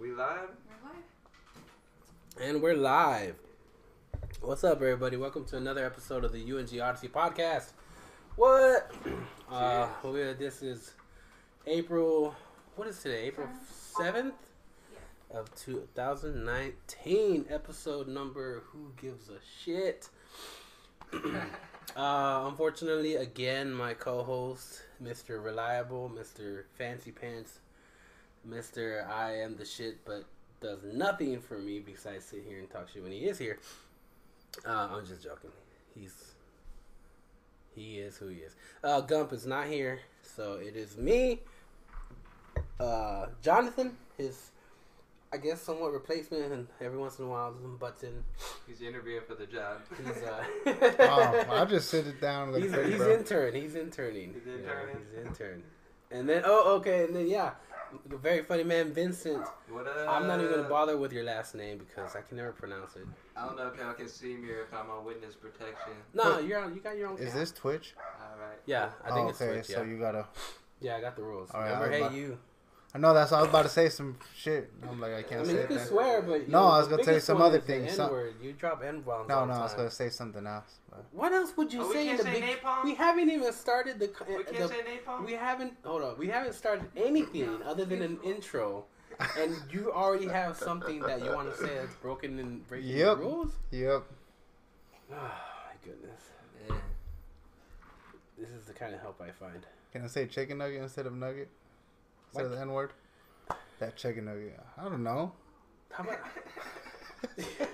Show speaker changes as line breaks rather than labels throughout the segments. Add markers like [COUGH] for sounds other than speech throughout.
We live?
We're live.
And we're live. What's up, everybody? Welcome to another episode of the UNG Odyssey podcast. What? [CLEARS THROAT] Uh, we, this is April. What is today? April seventh of 2019. Episode number. Who gives a shit? [COUGHS] uh, unfortunately, again, my co-host, Mr. Reliable, Mr. Fancy Pants, Mr. I am the shit, but does nothing for me besides sit here and talk shit when he is here. Uh, I'm just joking. He's he is who he is. Uh, Gump is not here, so it is me, uh, Jonathan, his I guess somewhat replacement, and every once in a while some butts in.
He's interviewing for the job.
He's uh, [LAUGHS]
oh, I'll just sit it down and look
he's,
pretty,
he's
bro.
intern. He's interning.
He's
You know,
interning?
he's intern. And then oh okay, and then yeah, the very funny man Vincent.
What up?
I'm not even gonna bother with your last name because I can never pronounce it.
I don't know if y'all can see me or if I'm on witness protection.
No, you're on. You got your own.
Is
account.
this Twitch?
Alright.
Yeah, I think
oh,
it's
okay,
Twitch.
so you gotta.
yeah, I got the rules.
All right,
Remember,
I was
hey
about-
you.
I know that's. what I was about to say some shit. I'm like, I
I
can't I
mean,
say
you can
that.
swear, but
No,
you
I was gonna tell you some other
is the
things. Some-
You drop n bombs.
No,
all
no,
the
I was gonna say something else. but-
What else would you
Oh, we
say? in
can't
the
say
big...
napalm?
We haven't even started the. co-
We can't say napalm?
we haven't. Hold on. We haven't started anything [LAUGHS] other than an intro, and you already have something that you want to say that's broken and breaking
Yep.
the rules.
Yep.
Oh [SIGHS] my goodness.
Yeah.
This is the kind of help I find.
Can I say chicken nugget instead of nugget? Instead of
What?
the N word? That chicken nugget. I don't know.
How about? [LAUGHS]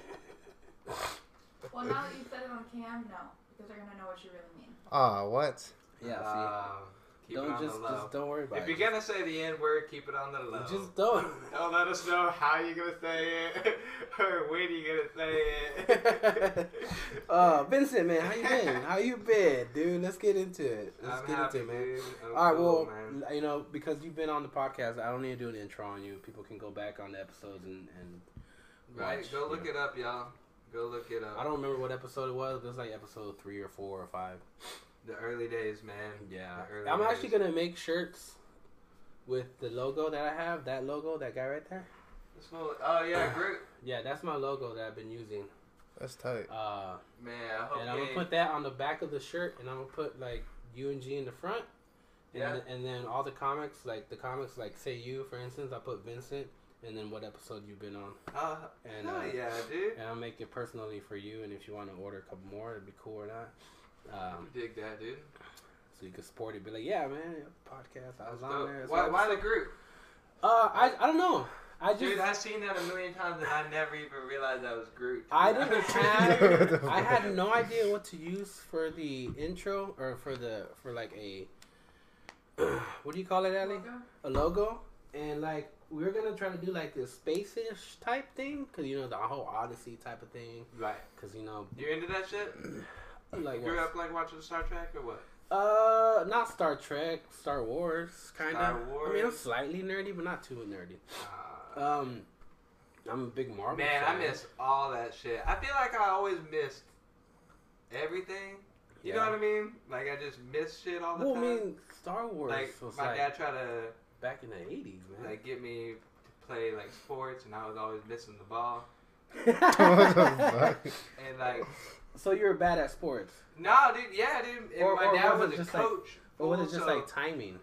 Well, now that you said it on cam, no, because they're gonna know what you really mean.
Ah, what?
yeah. See.
Uh, keep
don't
on
just
the low.
just don't worry about
if
it.
If you're gonna say the N word, keep it on the low.
Just don't. [LAUGHS]
Don't let us know how you're gonna say it [LAUGHS] or when you're gonna say it. [LAUGHS]
uh, Vincent, man, how you been? How you been, dude? Let's get into it. Let's
I'm
get
happy,
into it, man.
dude. I'm
All right,
cool,
well,
man.
you know, because you've been on the podcast, I don't need to do an intro on you. People can go back on the episodes and, and
Right, go look
know.
it up, y'all. Go look it up.
I don't remember what episode it was. It was like episode three or four or five.
The early days, man.
Yeah,
The early
I'm
days.
actually gonna make shirts with the logo that I have. That logo, that guy right there.
This whole- oh yeah, [CLEARS THROAT] Groot.
Yeah, that's my logo that I've been using.
That's tight.
Uh,
Man, I hope
and I'm gonna put that on the back of the shirt, and I'm gonna put like U and G in the front. And,
Yeah.
then, and then all the comics, like the comics, like say you, for instance, I put Vincent, and then what episode you've been on,
Oh,
and
hell
uh,
yeah, dude.
and I'll make it personally for you. And if you want to order a couple more, it'd be cool or not. Um,
Dig that, dude.
so you can support it. Be like, yeah, man, podcast. I was
That's
on
dope.
there.
Why, why the group?
Uh, I I don't know. I just
Dude, I've seen that a million times and I never even realized that was Groot.
I [LAUGHS] didn't have. [LAUGHS] I had no idea what to use for the intro or for the for like a. [CLEARS THROAT] what do you call it, Ellie?
Logo?
A logo, and like we were gonna try to do like this space-ish type thing, cause you know the whole Odyssey type of thing,
Right.
cause you know
you're into that shit? [CLEARS THROAT]
like
Grew up like watching Star Trek or what?
Uh, not Star Trek, Star Wars, kind of. I mean, I'm slightly nerdy, but not too nerdy.
Uh,
Um, I'm a big Marvel.
man, I miss all that shit. I feel like I always missed everything. You know what I mean? Like I just miss shit all the
Well, I
time.
mean, Star Wars
like
was
my
like
dad tried to
back in the '80s, man.
like get me to play like sports, and I was always missing the ball. [LAUGHS]
what the fuck?
And like,
so you were bad at sports,
no, dude, yeah, dude.
Or-
my dad
was
was,
it
a
just like-
coach.
or was it just
so
like timing?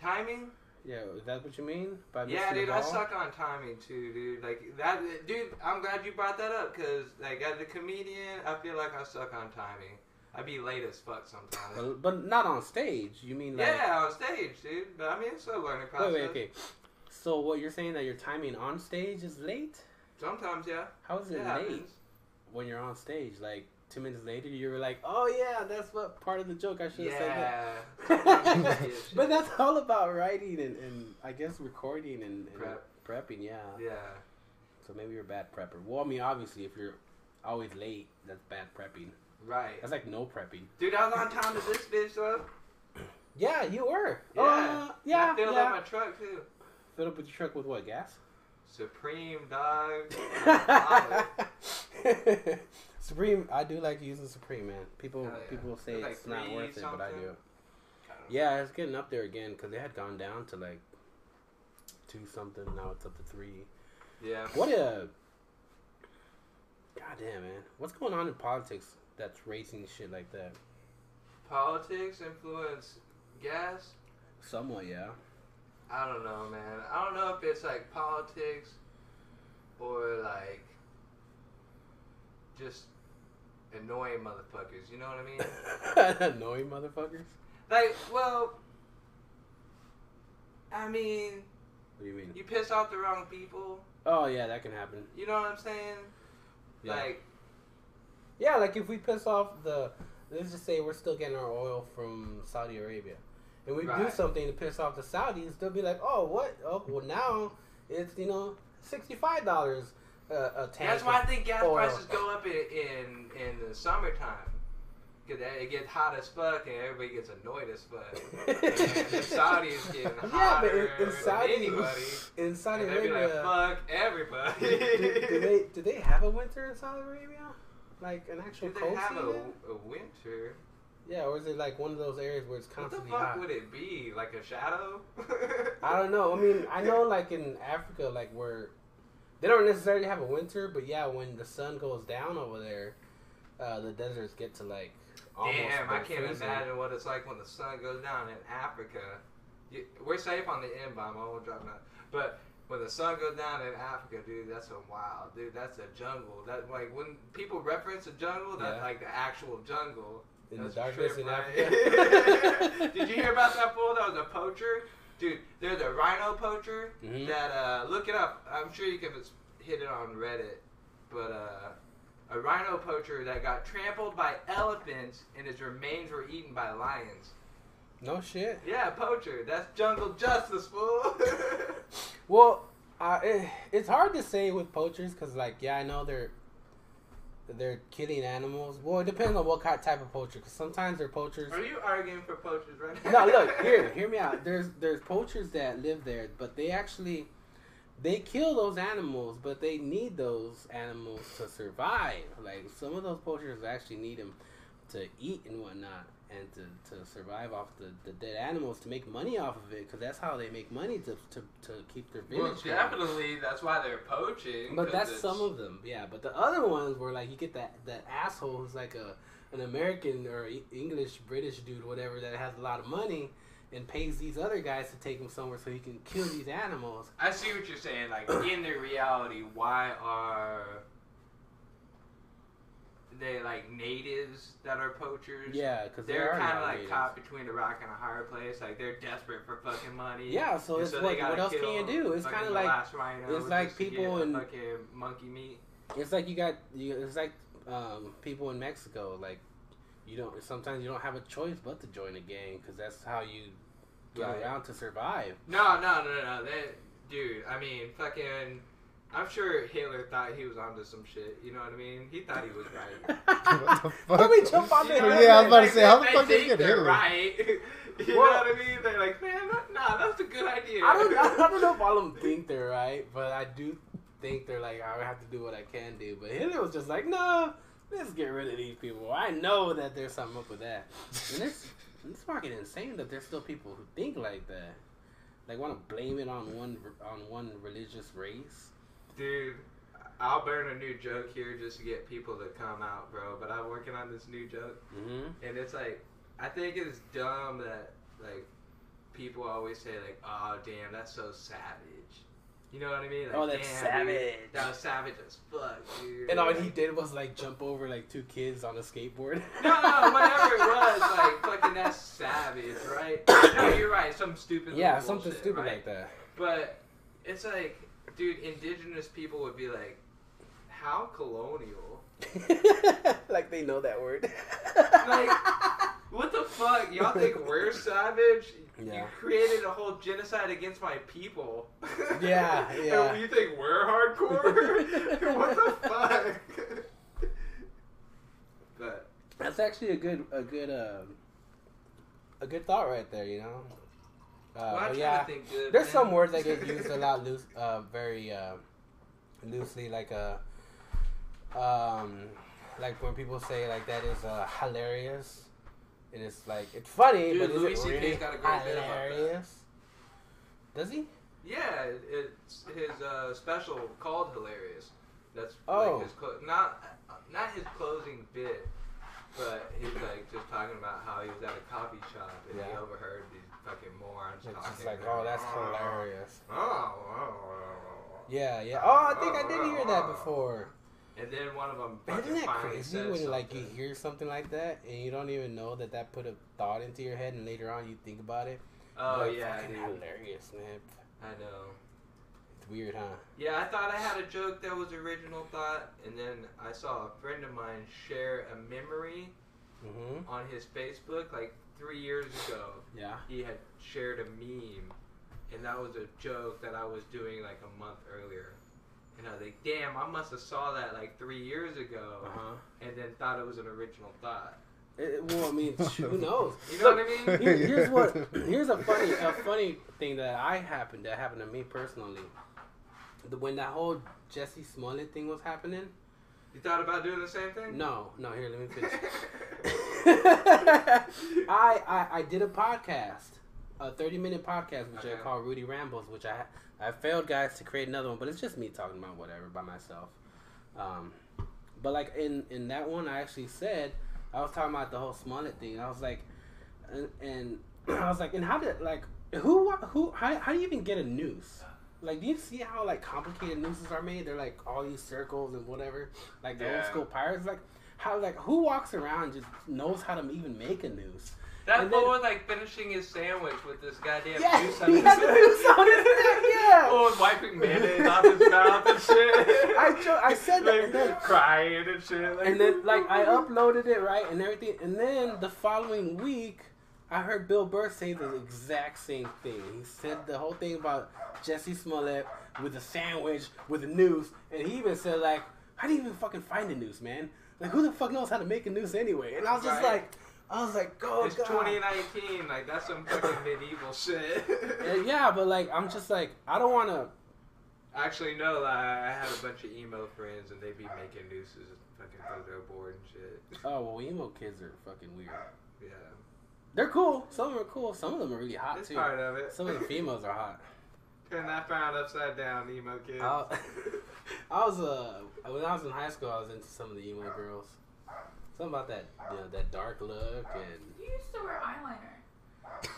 timing?
Yeah, is that what you mean? By
Yeah, dude, I suck on timing too, dude. Like that, dude. I'm glad you brought that up because, like, as a comedian, I feel like I suck on timing. I'd be late as fuck sometimes.
But, but not on stage. You mean like?
yeah, on stage, dude. But I mean, it's a learning process.
Wait, wait, okay. So what you're saying that your timing on stage is late?
Sometimes, yeah.
How is it
It
late
happens.
When you're on stage? Like two minutes later, you were like, "Oh yeah, that's what part of the joke I should have said that."
Yeah. Forget [LAUGHS] shit.
but that's all about writing and, and I guess recording and, and
Prep.
prepping. Yeah.
Yeah.
So maybe you're a bad prepper. Well, I mean, obviously, if you're always late, that's bad prepping.
Right.
That's like no prepping.
Dude, I was on time to this bitch, though.
Yeah, you were.
Yeah.
Uh, yeah.
I filled
yeah.
up my truck, too.
Filled up with your truck with what gas?
Supreme, dog. [LAUGHS] [LAUGHS]
Supreme, I do like using Supreme, man. People
oh, yeah.
people say
It's like
it's not worth it, but I
something.
do. Yeah, it's getting up there again because they had gone down to like two something. Now it's up to three.
Yeah.
What a goddamn man, what's going on in politics that's raising shit like that?
Politics influence gas.
Somewhat, yeah.
I don't know, man. I don't know if it's like politics or like just annoying motherfuckers. You know what I mean? [LAUGHS]
Annoying motherfuckers.
like, well, I mean,
What do you mean?
you piss off the wrong people.
Oh yeah, that can happen.
You know what I'm saying?
Yeah.
Like,
Yeah, like if we piss off the, let's just say we're still getting our oil from Saudi Arabia, and we do something to piss off the Saudis, they'll be like, oh, what? Oh, well now it's you know sixty five dollars uh, a
that's why I think gas
oil.
prices go up in in, in the summertime. Cause it gets hot as fuck and everybody gets annoyed as fuck. [LAUGHS] and the Saudis getting [LAUGHS]
Yeah, but
hotter
in, in
than
Saudi,
anybody.
in Saudi
be like,
Arabia,
fuck everybody.
do, do they do [LAUGHS] they have a winter in Saudi Arabia? Like an actual
Do they
cold
have a, a winter?
Yeah, or is it like one of those areas where it's
What the
constantly
fuck
hot?
would it be? Like a shadow?
I don't know. I mean, I know like in Africa, like where they don't necessarily have a winter, but yeah, when the sun goes down over there, uh, the deserts get to like almost.
Damn, I can't
freezing.
imagine what it's like when the sun goes down in Africa. You, we're safe on the N bomb. I won't drop that. But when the sun goes down in Africa, dude, that's a wild, dude. That's a jungle. That like when people reference a jungle, that's
Yeah.
like the actual jungle.
in the darkness
trip,
in
right?
Africa. [LAUGHS]
Did you hear about that fool that was a poacher? Dude, there's a rhino poacher
Mhm.
that uh look it up. I'm sure you can hit it on Reddit. But uh a rhino poacher that got trampled by elephants and his remains were eaten by lions.
No shit.
Yeah, poacher. That's jungle justice, fool. [LAUGHS]
Well, uh, it, it's hard to say with poachers because, like, yeah, I know they're they're killing animals. Well, it depends on what kind type of poacher. Because sometimes they're poachers.
Are you arguing for poachers right
no,
now?
look [LAUGHS] here, hear me out. There's there's poachers that live there, but they actually they kill those animals, but they need those animals to survive. Like some of those poachers actually need them to eat and whatnot, and to, to survive off the, the dead animals to make money off of it, because that's how they make money to, to, to keep their
Well,
village. going.
definitely. That's why they're poaching.
But that's
it's-
some of them, yeah. But the other ones were like you get that that asshole who's like a an American or English British dude, whatever, that has a lot of money and pays these other guys to take him somewhere so he can kill these animals.
I see what you're saying. Like in the reality, why are they like natives that are poachers?
Yeah, because
They're kind of like caught between a rock and a hard place. Like they're desperate for fucking money.
Yeah, so
And
it's
they
what, what else can you do? It's kind of like it's like
just to get
people in-
fucking monkey meat.
it's like you got you, it's like um, people in Mexico. Like you don't sometimes you don't have a choice but to join a gang because that's how you get
Right.
around to survive.
No, no, no, no. That dude. I mean, fucking. I'm sure Hitler thought he was onto some shit. You know what I mean? He thought he was right. [LAUGHS]
what the fuck?
Let me jump on
You know
Yeah, I was about to say, how the fuck did
think
he get
they're
Hitler?
right? [LAUGHS] you
Well-
know what I mean? They're like, man, that, nah, that's a good idea.
I don't, I don't know if all of them [LAUGHS] think they're right, but I do think they're like, I have to do what I can do. But Hitler was just like, no, let's get rid of these people. I know that there's something up with that. And it's, it's fucking insane that there's still people who think like that. Like, want to blame it on one on one religious race.
Dude, I'll burn a new joke here just to get people to come out, bro. But I'm working on this new joke,
Mm-hmm.
and it's like, I think it's dumb that like people always say like, oh damn, that's so savage. You know what I mean? Like,
Oh, that's
"Damn, dude,
savage."
that was savage as fuck, dude.
And all he did was like jump over like two kids on a skateboard. [LAUGHS]
No, no, whatever it was, like fucking that's savage, right? No, you're right. Some stupid.
yeah, something
bullshit,
stupid
right?
like that.
But it's like, dude, indigenous people would be like, how colonial? [LAUGHS]
like they know that word.
Like, [LAUGHS] what the fuck? Y'all think we're savage?
Yeah.
You created a whole genocide against my people.
Yeah, yeah. [LAUGHS]
And you think we're hardcore? what the fuck? but
That's actually a good a good um a good thought right there, you know. Uh,
well, I
but
try
yeah,
good.
there's
man.
some words that get used a lot loose, uh, very uh, loosely, like uh, um, like when people say like that is uh, hilarious. It is like it's funny,
Dude,
but is
Louis
it really
got a great bit about that.
hilarious? Does he?
Yeah, it's his uh, special called Hilarious. That's
Oh.
like his clo- not not his closing bit, but he's like just talking about how he was at a coffee shop and he overheard these fucking morons
It's
talking.
just like, oh, that's hilarious.
Oh, oh, oh, oh.
Yeah, yeah. Oh, I think I did hear that before.
And then one of them
Isn't that crazy when like you hear something like that and you don't even know that that put a thought into your head and later on you think about it?
Oh
Like,
yeah, dude.
hilarious, man.
I know.
It's weird, huh?
Yeah, I thought I had a joke that was original thought, and then I saw a friend of mine share a memory
Mm-hmm.
on his Facebook like three years ago.
Yeah.
He had shared a meme, and that was a joke that I was doing like a month earlier. And I was like, damn, I must have saw that like three years ago,
Uh huh.
and then thought it was an original thought.
It, well, I mean, who knows? [LAUGHS]
You know what I mean?
Here, here's what. [LAUGHS] Here's a funny, a funny thing that I happened that happened to me personally. The, when that whole Jussie Smollett thing was happening.
You thought about doing the same thing?
No, no. Here, let me finish. [LAUGHS] [LAUGHS] I, I I did a podcast, a thirty minute podcast, which I
Okay.
call Rudy Rambles, which I I failed guys to create another one, but it's just me talking about whatever by myself. Um, but like in in that one, I actually said I was talking about the whole Smollett thing. I was like, and, and [CLEARS THROAT] I was like, and how did like who who how how do you even get a noose? Like, do you see how like complicated nooses are made? They're like all these circles and whatever. Like the old school pirates, like how like who walks around and just knows how to even make a noose?
That
boy
was like finishing his sandwich with this goddamn
Yeah,
juice on
he
his
had the noose on his neck, [LAUGHS] yeah.
Oh, and wiping mayonnaise off his mouth and shit.
I jo- I said that,
like,
then-
crying and shit. Like,
And then like I [LAUGHS] uploaded it right and everything, and then the following week. I heard Bill Burr say the exact same thing. He said the whole thing about Jussie Smollett with a sandwich with a noose, and he even said like, "How do you even fucking find a noose, man? Like, who the fuck knows how to make a noose anyway?" And I was just
Right.
like, I was like, "Oh
it's
god."
2019. Like that's some fucking medieval shit. [LAUGHS]
Yeah, but like, I'm just like, I don't want to.
Actually, no. Like, I had a bunch of emo friends, and they be making nooses, fucking because they're bored and shit.
Oh well, emo kids are fucking weird.
Yeah,
They're cool. Some of them are cool. Some of them are really hot
it's
too.
part of it.
Some of the females are hot.
Turn that frown upside down, emo kids.
I'll- [LAUGHS] I was uh when I was in high school, I was into some of the emo girls. Something about that, you know, that dark look and.
You used to wear eyeliner.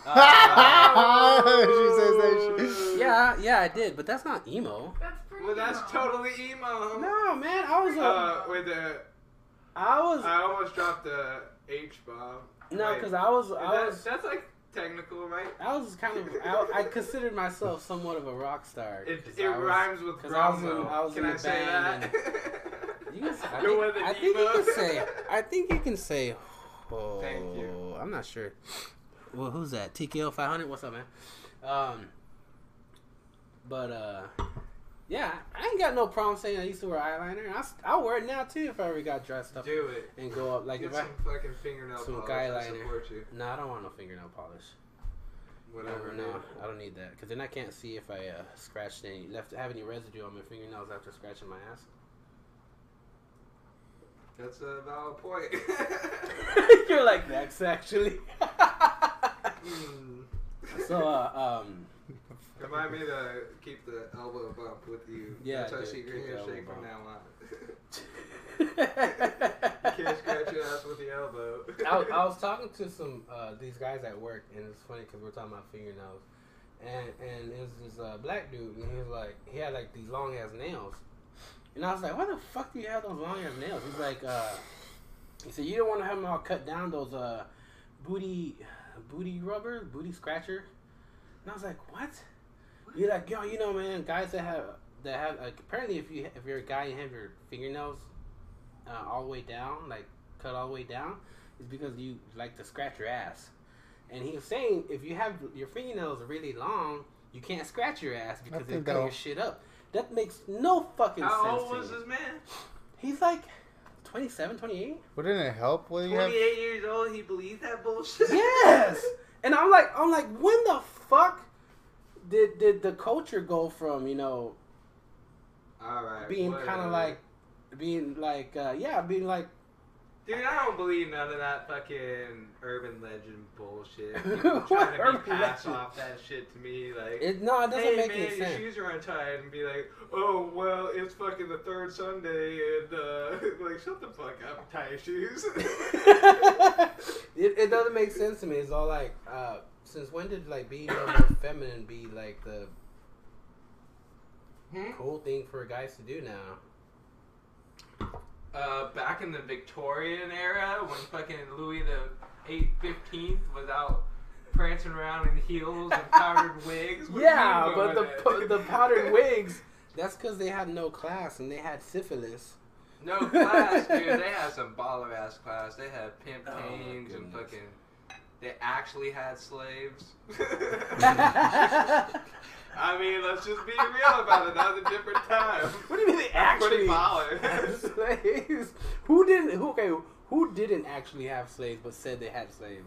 Uh, [LAUGHS] [LAUGHS]
she says that shit.
yeah, yeah, I did, but that's not emo.
That's pretty.
Well, that's
emo.
totally emo.
No, man, I was a,
Uh, with the,
I was
I almost dropped the H bomb.
No, because I was, I
that-
was,
that's like technical, right?
I was kind of, I, I considered myself somewhat of a rock star.
It, it
I was-
rhymes with
'cause I was in- I was
Can
in
I say
band
that? [LAUGHS]
You can say, I, think, I think you can say. I [LAUGHS] think you can say. Oh,
Thank you.
I'm not sure. Well, who's that? TKL 500. What's up, man? Um, but uh, yeah, I ain't got no problem saying I used to wear eyeliner. I will wear it now too if I ever got dressed up
Do it.
and go up. Like
Get
if I.
some fucking fingernail
some
polish.
guy
I
liner.
support you.
No, I don't want no fingernail polish.
Whatever.
No, no. I don't need that because then I can't see if I uh, scratched any left have any residue on my fingernails after scratching my ass.
That's a valid point. [LAUGHS]
You're like that's actually. [LAUGHS]
Hmm.
so uh, um.
Remind me to keep the elbow bump with you.
Yeah,
That's
dude,
secret handshake from now on. you [LAUGHS] [LAUGHS] can't scratch your ass with the elbow.
I, was- I was [LAUGHS] talking to some uh, these guys at work, and it's funny because we're talking about fingernails, and and it was this uh, black dude, and he was like, he had like these long ass nails, and I was like, why the fuck do you have those long ass nails? He's like, uh, he said you don't want to have them all cut down, those uh, booty booty rubber, booty scratcher, and I was like, what? You're like, yo, you know, man, guys that have that have like, apparently if you if you're a guy and have your fingernails uh, all the way down, like cut all the way down, is because you like to scratch your ass. And he was saying if you have your fingernails really long, you can't scratch your ass because they
think
cut your shit up. That makes no fucking
How
sense.
old
to
was
me.
this man?
He's like 27, 28?
Wouldn't it help when you have?
28 years old. He believes that bullshit.
yes. And I'm like, I'm like, when the fuck did did the culture go from you know
All right.
being kind of like being like uh, yeah being like
Dude, I don't believe none of that fucking urban legend bullshit. [LAUGHS] People trying to be pass
legend?
off that shit to me, like.
It, no, it doesn't
hey
make
man,
any
your shoes are untied, and be like, oh well, it's fucking the third Sunday, and uh, [LAUGHS] like, shut the fuck up, tie your shoes. [LAUGHS]
it, it doesn't make sense to me. It's all like, uh, since when did like being more [COUGHS] feminine be like the
Hmm?
cool thing for guys to do now?
Uh, back in the Victorian era, when fucking Louis the Eight Fifteenth was out prancing around in heels and powdered [LAUGHS] wigs. What
yeah, but the po- the powdered [LAUGHS] wigs. That's because they had no class and they had syphilis.
No class, dude. They [LAUGHS] had some baller ass class. They had pimp
Oh,
and fucking. They actually had slaves. [LAUGHS] I mean, let's just be real about it. That was a different time.
What do you mean they actually had slaves? Who didn't? Who, okay, who didn't actually have slaves but said they had slaves?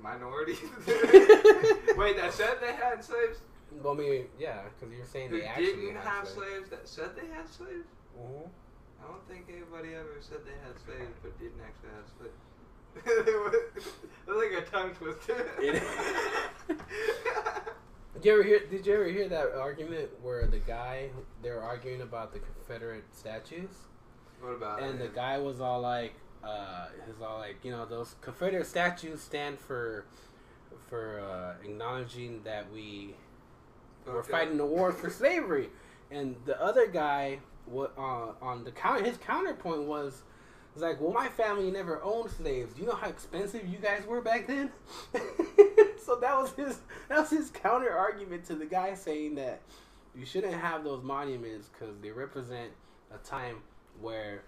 Minorities. [LAUGHS] [LAUGHS] Wait, that said they had slaves.
Well, I mean, yeah, because you're saying
Who
they actually
didn't have
slaves.
slaves that said they had slaves?
Mhm.
I don't think anybody ever said they had slaves but didn't actually have slaves. That's like a tongue twister.
It- [LAUGHS] Did you ever hear? Did you ever hear that argument where the guy they were arguing about the Confederate statues,
what about
and the
it?
guy was all like, uh, he's all like, you know, those Confederate statues stand for for uh, acknowledging that we were
Okay.
fighting the war for slavery, and the other guy, what uh, on the counter, his counterpoint was. Was like, well, my family never owned slaves. Do you know how expensive you guys were back then? [LAUGHS] so that was his that was his counter argument to the guy saying that you shouldn't have those monuments because they represent a time where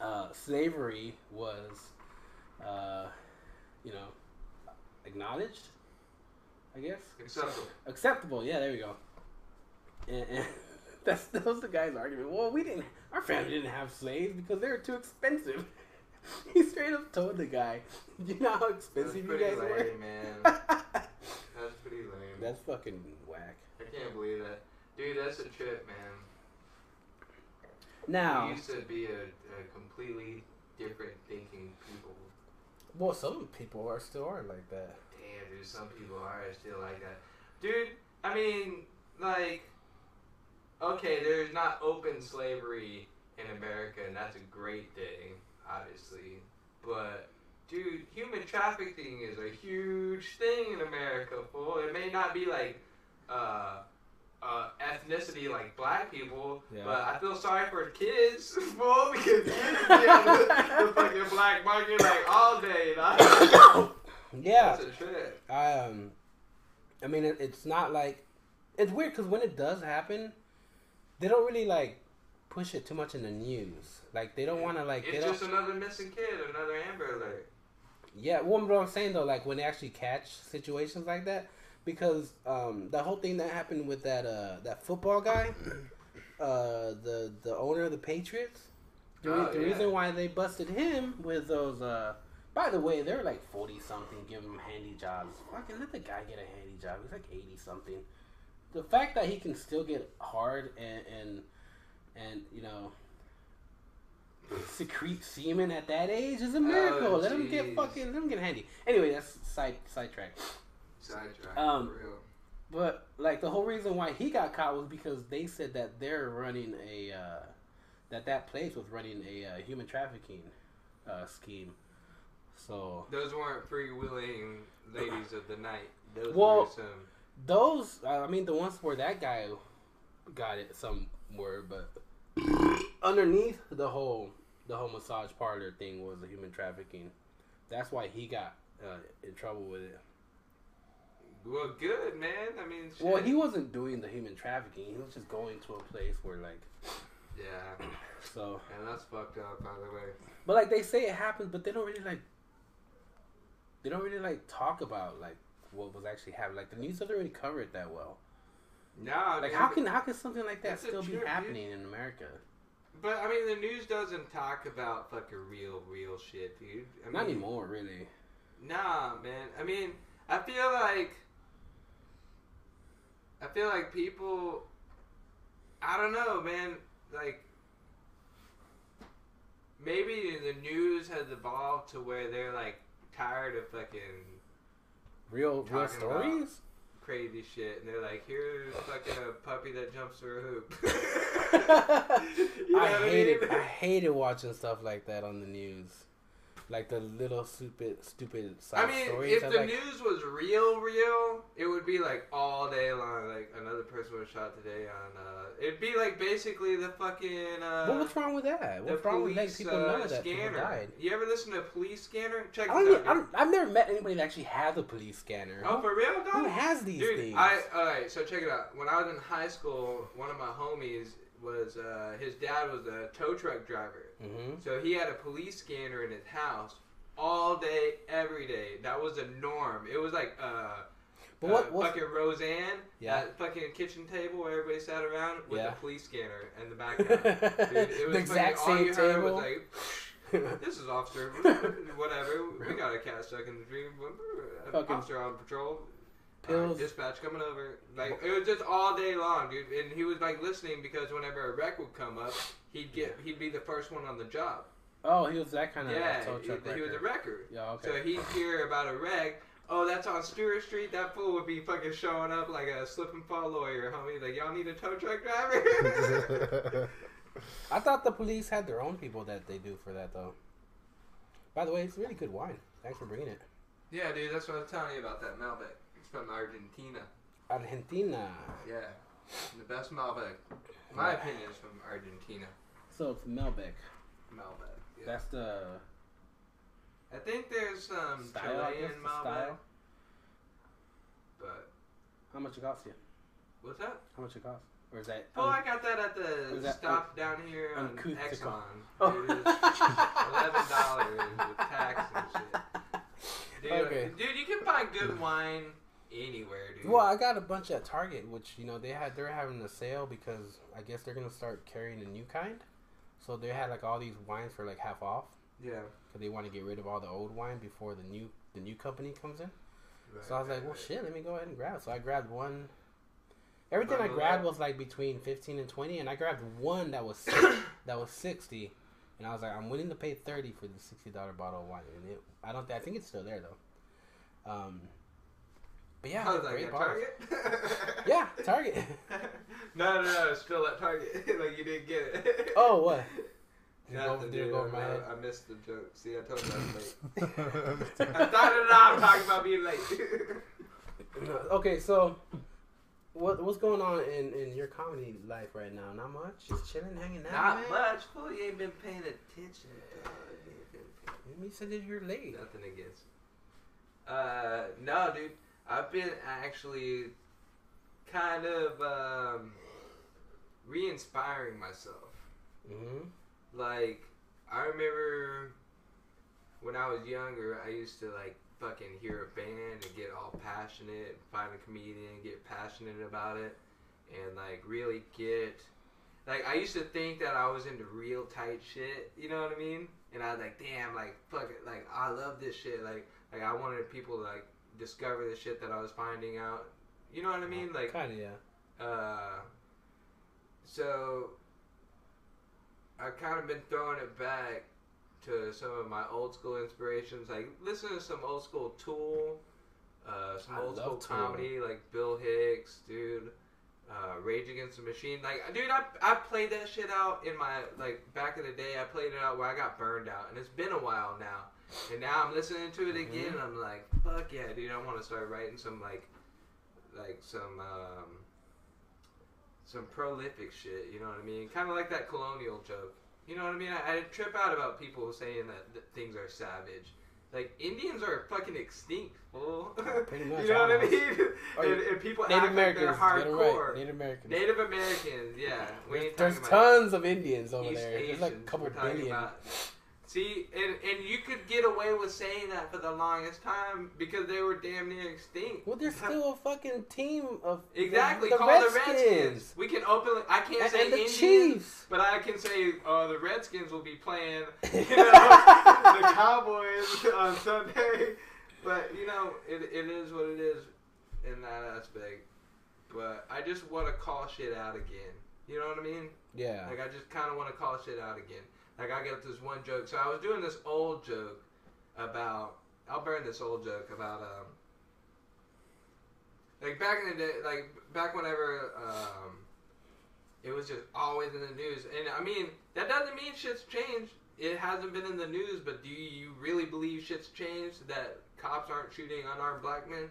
uh, slavery was, uh, you know, acknowledged. I guess
Acceptable.
acceptable. Yeah, there we go. And, and [LAUGHS] that's that was the guy's argument. Well, we didn't. Our family didn't have slaves because they were too expensive. [LAUGHS] he straight up told the guy, "You know how expensive you guys
lame,
were."
man. [LAUGHS] That's pretty lame.
that's fucking whack.
I can't believe that. Dude, that's a trip, man.
Now,
We used to be a, a completely different thinking people.
well, some people are still are like that.
Damn, dude, some people are still like that. Dude, I mean, like, okay, there's not open slavery in America, and that's a great thing, obviously. But, dude, human trafficking is a huge thing in America, fool. It may not be like, uh, uh, ethnicity like black people,
Yeah.
but I feel sorry for kids, [LAUGHS] fool, because kids be on the, the fucking black market like all day. [COUGHS]
Yeah,
That's a trip.
I um, I mean, it, it's not like it's weird because when it does happen, they don't really like push it too much in the news. Like they don't want to like
It's just another missing kid, another Amber Alert.
Yeah, well, what I'm saying though, like when they actually catch situations like that, because um, the whole thing that happened with that uh, that football guy, [COUGHS] uh, the the owner of the Patriots, the, re-
Oh,
the
yeah.
reason why they busted him with those. Uh, by the way, they're like forty something, giving him handy jobs. Fucking let the guy get a handy job. He's like eighty something. The fact that he can still get hard and and and you know secrete semen at that age is a miracle.
Oh,
let him get fucking let him get handy. Anyway, that's side sidetrack.
Sidetrack.
Um,
for real.
But like the whole reason why he got caught was because they said that they're running a uh, that that place was running a uh, human trafficking uh, scheme. So
Those weren't free willing ladies of the night. Those
Well-
were some.
Those, uh, I mean, the ones where that guy got it somewhere, but underneath the whole the whole massage parlor thing was the human trafficking. That's why he got uh, in trouble with it.
Well, good man. I mean, shit.
Well, he wasn't doing the human trafficking. He was just going to a place where like
Yeah, [CLEARS THROAT]
so.
and that's fucked up, by the way.
But like they say it happens, but they don't really like. They don't really like talk about like what was actually happening. Like the news doesn't really cover it that well.
Nah,
Like
dude,
how can how can something like that still be
dude.
happening in America?
But I mean, the news doesn't talk about fucking real, real shit, dude. I mean,
Not anymore, really.
Nah, man. I mean, I feel like I feel like people I don't know, man, like maybe the news has evolved to where they're like tired of fucking
Real, real stories.
crazy shit, and they're like, "Here's fucking a puppy that jumps through a hoop." [LAUGHS] [LAUGHS] You know
I hated,
mean?
I hated watching stuff like that on the news, like the little stupid, stupid side
I mean, if the
like,
news was real, real, it would be like all day long. Like another person was shot today on. Uh, it'd be like basically the fucking. Uh,
what's wrong with that?
the
What's wrong with letting
police
people
uh,
know that people
scanner.
died?
You ever listen to a police scanner? Check
I
this out.
I I've never met anybody that actually has a police scanner.
Oh, for real,
Who has these
Dude,
things?
I all right. So check it out. When I was in high school, one of my homies was uh, his dad was a tow truck driver.
Hmm
So he had a police scanner in his house all day, every day. That was the norm. It was like uh,
But
uh,
what? What's,
fucking Roseanne,
Yeah.
that fucking kitchen table where everybody sat around with
Yeah.
the police scanner in the background. [LAUGHS] Dude, it was
the exact
fucking, all
same
you heard
table.
was like, [LAUGHS] "This is officer, whatever. We got a cat stuck in the tree.
Fucking
Officer on patrol.
Pills.
Uh, dispatch coming over. Like it was just all day long, dude. And he was like listening because whenever a wreck would come up, he'd get he'd be the first one on the job.
oh, he was that kind of
yeah,
tow
he,
truck
he was a
wrecker.
wrecker.
Yeah, okay.
So he'd hear about a wreck. Oh, that's on Stewart Street. That fool would be fucking showing up like a slip and fall lawyer, homie. Like y'all need a tow truck driver. [LAUGHS]
I thought the police had their own people that they do for that though. By the way, it's really good wine. Thanks for bringing it.
yeah, dude. That's what I was telling you about that Malbec. It's from Argentina.
Argentina.
Yeah, the best Malbec. My opinion is from Argentina.
So it's Malbec.
Malbec. Yeah.
That's the
I think there's some
style. I guess,
Chilean Malbec,
style.
but
How much it cost you?
what's that?
How much it cost? Or is that?
Oh, I got that at the
that
stop down here on
uncouth
Exxon.
call? [LAUGHS]
Dude, it was Eleven dollars with tax and shit. Dude,
Okay.
dude, you can find good wine anywhere, dude.
Well, I got a bunch at Target, which you know they had. They're having a sale because I guess they're gonna start carrying a new kind. So they had like all these wines for like half off
Yeah.
because they want to get rid of all the old wine before the new the new company comes in. So I was like, well, shit, let me go ahead and grab. So I grabbed one. Everything I grabbed
that.
was like between fifteen and twenty, and I grabbed one that was [COUGHS] that was sixty, and I was like, I'm willing to pay thirty for the sixty dollar bottle of wine. And it, I don't, think I think it's still there though. Um, but yeah,
How's
they're
that
great
at
bottles.
Target? [LAUGHS] [LAUGHS]
Yeah, Target. [LAUGHS]
no, no, no, it's still at Target. like you didn't get it.
Oh, what? Did it go,
Nothing, dude.
go
I-
head?
I missed the joke. See, I told you I was late. I thought it out talking about being late.
Okay, so what what's going on in, in your comedy life right now? Not much. Just chilling, hanging out.
Not
man?
much, fool. You ain't been paying attention. dog. You
You said that you're late.
Nothing against. Uh, no, dude. I've been actually kind of um, re-inspiring myself.
Mm-hmm.
Like, I remember when I was younger, I used to like fucking hear a band and get all passionate, find a comedian, get passionate about it, and like really get. Like I used to think that I was into real tight shit, you know what I mean? And I was like, damn, like fuck it, like I love this shit. Like like I wanted people to like discover the shit that I was finding out. You know what I mean? Like
Kind of, yeah.
uh, so I've kind of been throwing it back to some of my old school inspirations, like listen to some old school Tool, uh, some
I
old school
Tool.
comedy like Bill Hicks, dude. Uh, Rage Against the Machine, like, dude, I, I played that shit out in my like back in the day. I played it out where I got burned out, and it's been a while now. And now I'm listening to it again, and I'm like, fuck yeah, dude, I want to start writing some like, like some um, some prolific shit. You know what I mean? Kind of like that colonial joke. You know what I mean? I, I trip out about people saying that, that things are savage. Like Indians are fucking extinct, fool. [LAUGHS]
Pretty much,
you know what I mean? [LAUGHS] And, and people
Native
act like they're
Americans,
hardcore.
right. Native Americans.
Native Americans, yeah. We
There's,
ain't
there's tons of Indians over
East
there.
Asians.
There's like a couple billion.
about. See, and, and you could get away with saying that for the longest time because they were damn near extinct.
Well, there's [LAUGHS] still a fucking team of
Exactly,
the,
call
Redskins.
the Redskins. We can openly. I can't
and,
say
and the
Indians,
Chiefs.
but I can say uh, the Redskins will be playing, [LAUGHS] you know, the Cowboys on Sunday. But you know, it, it is what it is in that aspect. But I just want to call shit out again. You know what I mean?
Yeah.
Like I just kind of want to call shit out again. Like I got this one joke. So I was doing this old joke about. I'll burn this old joke about um. Like back in the day, like back whenever um, it was just always in the news, and I mean that doesn't mean shit's changed. It hasn't been in the news, but do you really believe shit's changed that cops aren't shooting unarmed black men?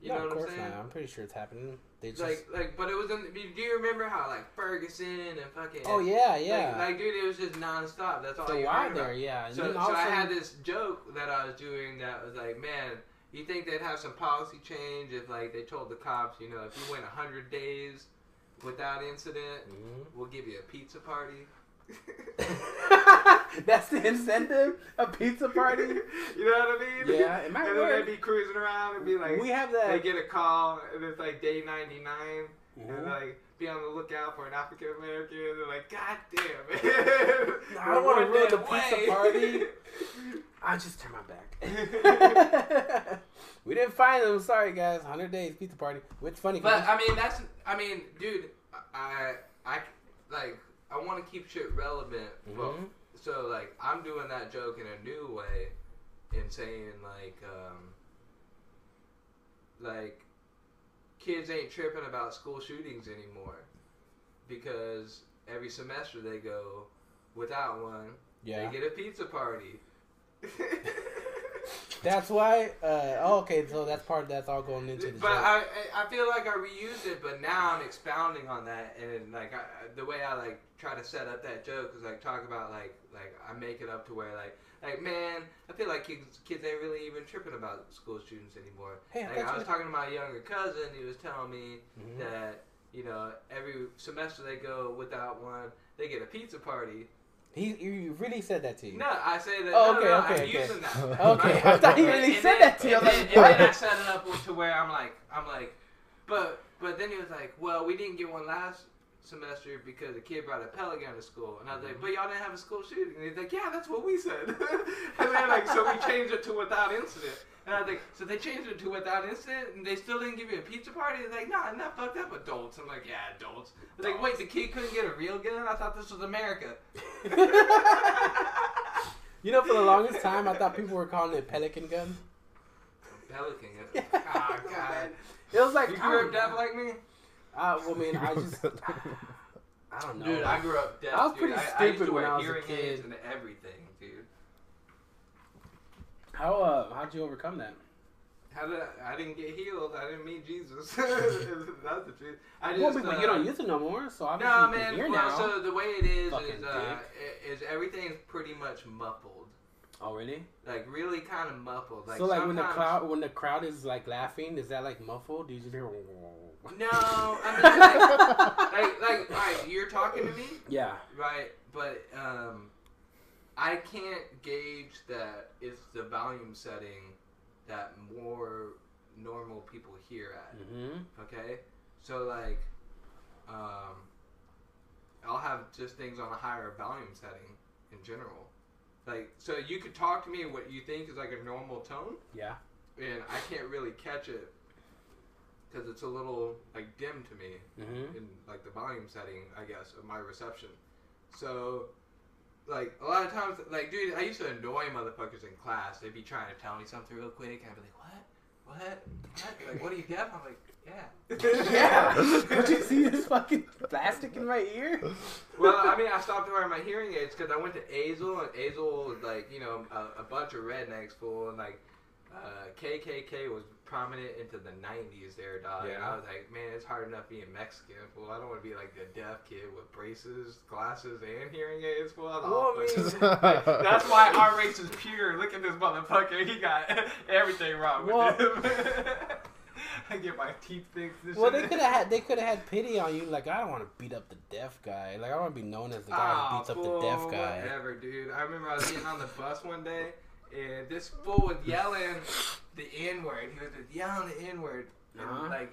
You
no,
know
of
what
course
I'm saying?
not. I'm pretty sure it's happening. They just.
Like, like, but it was in. Do you remember how like Ferguson and fucking?
oh yeah, yeah.
Like, like, dude, it was just nonstop. That's all
a
you heard
there,
about.
yeah. And
So, so
all of a
I had this joke that I was doing that was like, man, you think they'd have some policy change if like they told the cops, you know, if you went hundred days without incident,
Mhm.
we'll give you a pizza party. [LAUGHS]
That's the incentive? A pizza party?
you know what I mean?
Yeah, it might
and then
work.
they'd be cruising around and be like,
we have
they
that.
get a call and it's like day ninety nine.
Mhm.
And like be on the lookout for an African American. They're like, God damn, [LAUGHS] man.
No, I don't wanna ruin the pizza party. [LAUGHS] I just turn my back. we didn't find them. Sorry, guys. 100 days pizza party. Which funny?
but I mean, that's I mean, dude, I I like I want to keep shit relevant. Well,
Mhm.
so like I'm doing that joke in a new way, and saying like um like kids ain't tripping about school shootings anymore because every semester they go without one.
yeah.
They get a pizza party. [LAUGHS]
That's why. Uh, oh, okay, so that's part. That's all going into the
but
joke.
I, I I feel like I reused it, but now I'm expounding on that, and like I, the way I like try to set up that joke is like talk about like like I make it up to where like like man, I feel like kids kids ain't really even tripping about school shootings anymore.
Hey, I
like, I was talking to my younger cousin, he was telling me
Mhm.
that you know every semester they go without one, they get a pizza party.
He, you really said that to you.
No, I said that.
Oh,
no,
okay,
no,
okay,
I'm
okay.
using that. [LAUGHS]
Okay, I thought
And-
really
and
said
then-
that to you.
And then, and then I set it up to where I'm like, I'm like, but but then he was like, well, we didn't get one last semester because a kid brought a pellet gun to school, and I was like, mm-hmm. but y'all didn't have a school shooting. And he's like, yeah, that's what we said. [LAUGHS] and then like, so we changed it to without incident. And I was like, so they changed it to without incident, and they still didn't give you a pizza party. They're like, nah, not fucked up adults. I'm like, yeah, adults. I was like, wait, the kid couldn't get a real gun? I thought this was America. [LAUGHS]
You know, for the longest time, I thought people were calling it pelican gun.
Pelican. [LAUGHS]
Yeah.
Oh, God.
It was like
You grew up deaf like me?
Uh, well, I mean, I just, [LAUGHS] I don't know.
Dude, I grew up deaf.
I was
dude.
pretty
I, I used
stupid
to
when
wear
I was a
hearing
kid.
aids and everything, dude.
How uh, how'd you overcome that?
How did I, I didn't get healed? I didn't meet Jesus. [LAUGHS] [LAUGHS] That's the truth. I just.
well, but, but you
uh,
don't use it no more, so obviously
No, man. Well,
now.
so the way it is
Fucking
is uh, is everything's pretty much muffled,
oh, really?
like really kind of muffled. Like
so, like when the crowd when the crowd is like laughing, is that like muffled? Do you just hear?
No, I mean like, [LAUGHS] like, like, right, you're talking to me,
Yeah.
right? But um, I can't gauge that it's the volume setting that more normal people hear at.
Mm-hmm.
Okay, so like, um, I'll have just things on a higher volume setting in general. Like, so you could talk to me what you think is like a normal tone,
Yeah.
and I can't really catch it because it's a little like dim to me
Mm-hmm.
in like the volume setting, I guess, of my reception. So, like a lot of times, like dude, I used to annoy motherfuckers in class. They'd be trying to tell me something real quick, and I'd be like, "What? What? What? Like, what do you deaf?" I'm like, "Yeah." [LAUGHS]
Yeah. Don't you see this fucking plastic in my ear?
well, I mean, I stopped wearing my hearing aids because I went to Azle, and Azle was like, you know, a, a bunch of rednecks full, and like, uh, KKK was prominent into the 90s there, dog. And I was like, man, it's hard enough being Mexican, fool. I don't want to be like the deaf kid with braces, glasses, and hearing aids, fool. I was all
Well, I mean- [LAUGHS]
like, that's why our race is pure. Look at this motherfucker. He got [LAUGHS] everything wrong with
Well-
him. [LAUGHS] I get my teeth fixed.
Well,
shit.
they could have had they could have had pity on you. Like I don't want to beat up the deaf guy. Like I want to be known as the guy
Ah,
who beats up the deaf guy.
Whatever, dude. I remember I was getting on the bus one day, and this fool was yelling the N word. He was just yelling the N word,
Uh-huh.
like,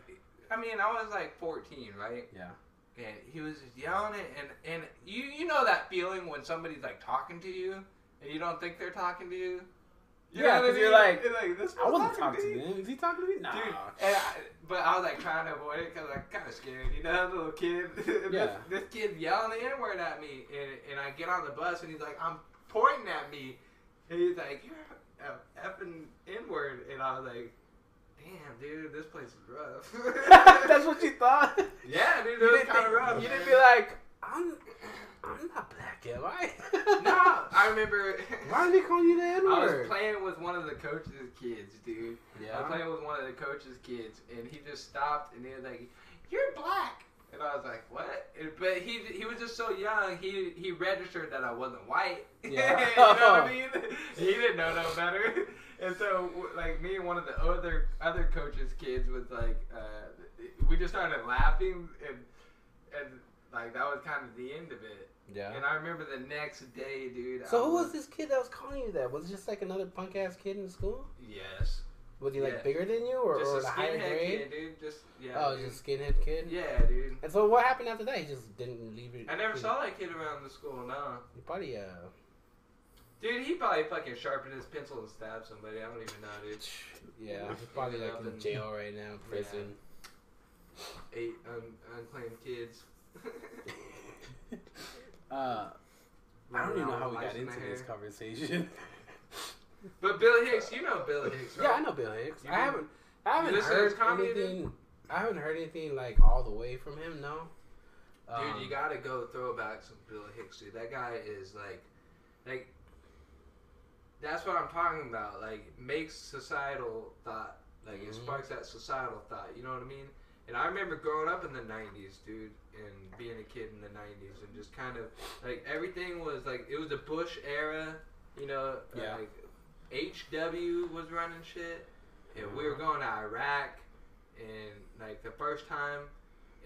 I mean, I was like 14, right?
Yeah.
And he was just yelling it, and and you you know that feeling when somebody's like talking to you, and you don't think they're talking to you. You
Yeah,
know what
'cause
I
you're like,
You're like, this
I wasn't talking to him. Is he talking to me? Nah.
Dude, and I, but I was like trying to avoid it because I'm kind of scared, you know, [LAUGHS] little kid. [LAUGHS]
Yeah.
this, this kid yelling the N word at me, and and I get on the bus and he's like, I'm pointing at me, and he's like, you're a effing N word, and I was like, damn, dude, this place is rough. [LAUGHS]
That's what you thought.
yeah, dude, it
You
was kind of rough.
you didn't be like, I'm, I'm not black, am I?
no, I remember. [LAUGHS]
Why did he call you the N
I was playing with one of the coach's kids, dude. Yeah. I was playing with one of the coach's kids, and he just stopped and he was like, "You're black," and I was like, "What?" But he he was just so young. He he registered that I wasn't white. [LAUGHS]
Yeah.
you know what I [LAUGHS] mean? He didn't know no better. [LAUGHS] And so, like me and one of the other other coaches' kids was like, uh, we just started laughing, and and like that was kind of the end of it.
Yeah.
And I remember the next day, dude.
So
I
who was this kid that was calling you that? Was it just like another punk ass kid in school?
Yes.
Was he like
Yeah.
bigger than you or,
just
or
a
the higher
skinhead
grade?
kid, dude. Just yeah.
oh,
dude.
just skinhead kid.
yeah, dude.
And so what happened after that? He just didn't leave it.
I never saw that kid around the school. No,
He probably uh.
dude. He probably fucking sharpened his pencil and stabbed somebody. I don't even know, dude.
Yeah, he's probably like in
in-
jail right now, prison.
Eight un- unclaimed kids. [LAUGHS]
Uh, I don't even know how we got into this conversation. [LAUGHS]
But Bill Hicks, you know Bill Hicks, right?
yeah, I know Bill Hicks.
You
I haven't, I haven't
listen to his
heard anything. I haven't heard anything like all the way from him. No.
Dude,
Um,
you gotta go throw back some Bill Hicks, dude. That guy is like, like, that's what I'm talking about. Like, makes societal thought. Like, it
Mhm.
sparks that societal thought. You know what I mean? And I remember growing up in the '90s, dude, and being a kid in the '90s, and just kind of like everything was like it was the Bush era. You know,
Yeah.
like HW was running shit, and we were
Mhm.
going to Iraq, and like the first time.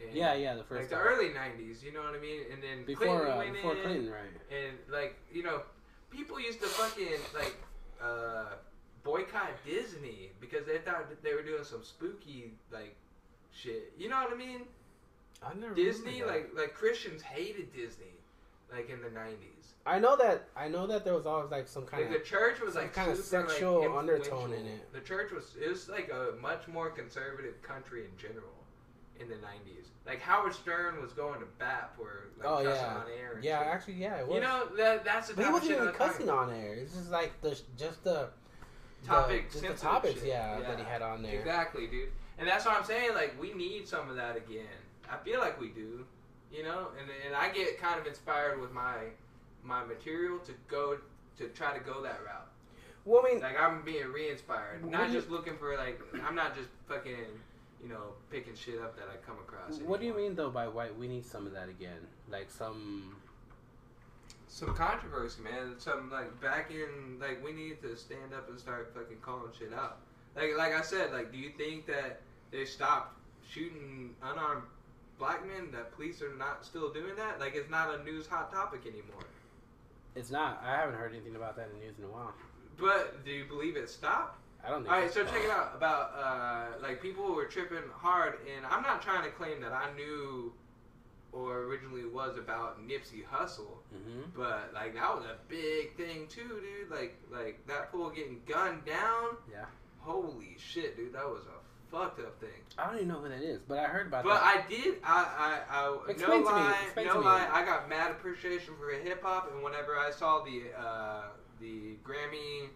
And
Yeah, yeah, the first
like the early '90s, you know what I mean? And then
before
Clinton
uh,
went
before
in,
Clinton, right?
and like you know, people used to fucking like uh, boycott Disney because they thought that they were doing some spooky like shit. You know what I mean?
I never
Disney, like like Christians hated Disney, like in the '90s.
I know that I know that there was always like some kind
Like
of
the church was like super, like,
sexual undertone in it.
The church was it was like a much more conservative country in general in the '90s. Like Howard Stern was going to bat for like
oh
cussing
yeah,
on air. And
yeah.
shit.
Actually, yeah, it was.
You know that that's the
but he
of
wasn't even cussing on air. It's just like the just the
Topic,
the, just the topics,
shit.
yeah, that he had on there.
Exactly, dude. And that's what I'm saying. Like we need some of that again. I feel like we do. You know, and and I get kind of inspired with my my material to go to try to go that route.
Well, I mean,
Like I'm being re-inspired, not
you-
just looking for like I'm not just fucking you know picking shit up that I come across.
what do you mean though by white? We need some of that again, like some.
Some controversy, man. Some like back in like we need to stand up and start fucking calling shit out. Like like I said, like do you think that they stopped shooting unarmed black men? That police are not still doing that? Like it's not a news hot topic anymore.
It's not. I haven't heard anything about that in the news in a while.
But do you believe it stopped?
I don't think.
All right, so check it out about uh, like people were tripping hard, and I'm not trying to claim that I knew or originally was about Nipsey Hussle,
hmm
but like that was a big thing too, dude. Like like that fool getting gunned down.
Yeah.
Holy shit, dude, that was a fucked up thing.
I don't even know who that is, but I heard about
But
that.
I did, I, I, I
Explain
no
to me,
lie,
explain
no
to me.
lie, I got mad appreciation for hip hop, and whenever I saw the uh, the Grammy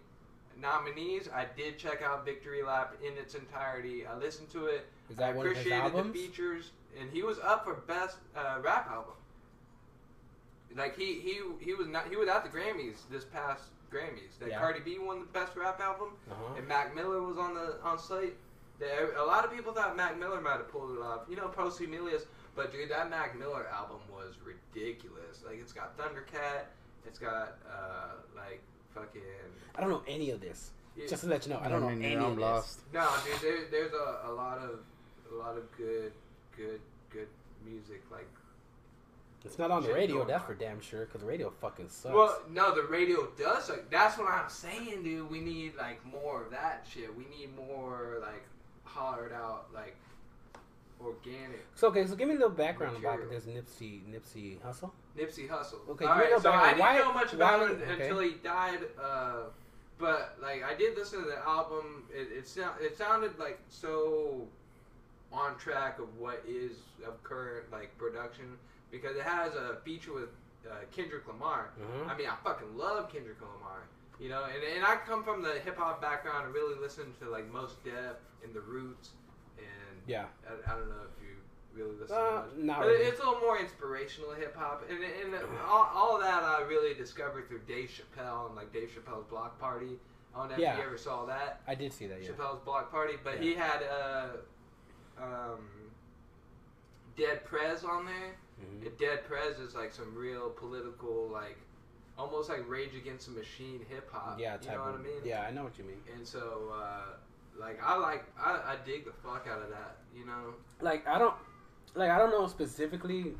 nominees, I did check out Victory Lap in its entirety. I listened to it.
Is that
I
one of his
appreciated the features, and he was up for best uh, rap album. Like he he he was not he was at the Grammys this past Grammys. That
Yeah.
Cardi B won the best rap album,
Uh-huh.
and Mac Miller was on the on site. There, a lot of people thought Mac Miller might have pulled it off. You know, Post Humilius, but dude, that Mac Miller album was ridiculous. Like it's got Thundercat, it's got uh like fucking.
I don't know any of this.
Yeah.
Just to let you know, I don't know
mean,
any
I'm
of this.
lost.
No, dude, there, there's a, a lot of a lot of good, good, good music. Like,
It's not on the radio, that's for damn sure, because the radio fucking sucks.
well, no, the radio does. Like, that's what I'm saying, dude. We need like more of that shit. We need more like hollered out, like organic
so okay, so give me a little background about
Material.
this Nipsey Nipsey Hussle.
Nipsey Hussle.
Okay,
All
give me
right,
no
so I didn't
Why-
know much about
why-
him
okay.
until he died uh, but like I did listen to the album. It it, sound, it sounded like so on track of what is of current like production because it has a feature with uh, Kendrick Lamar.
Mhm.
I mean, I fucking love Kendrick Lamar. You know, and, and I come from the hip hop background and really listen to like Mos Def and The Roots, and
Yeah.
I, I don't know if you really listen
Uh,
to much.
not
But
really.
it's a little more inspirational hip hop, and, and all, all that I really discovered through Dave Chappelle and like Dave Chappelle's Block Party. I don't know
Yeah.
if you ever saw that
I did see that. Yeah.
Chappelle's Block Party, but he had uh, um, Dead Prez on there.
Mhm.
Dead Prez is like some real political, like almost like Rage Against the Machine hip hop.
Yeah.
you know what
of,
I mean?
Yeah, I know what you mean.
And so, uh, like, I like, I, I dig the fuck out of that. You know?
like I don't like I don't know specifically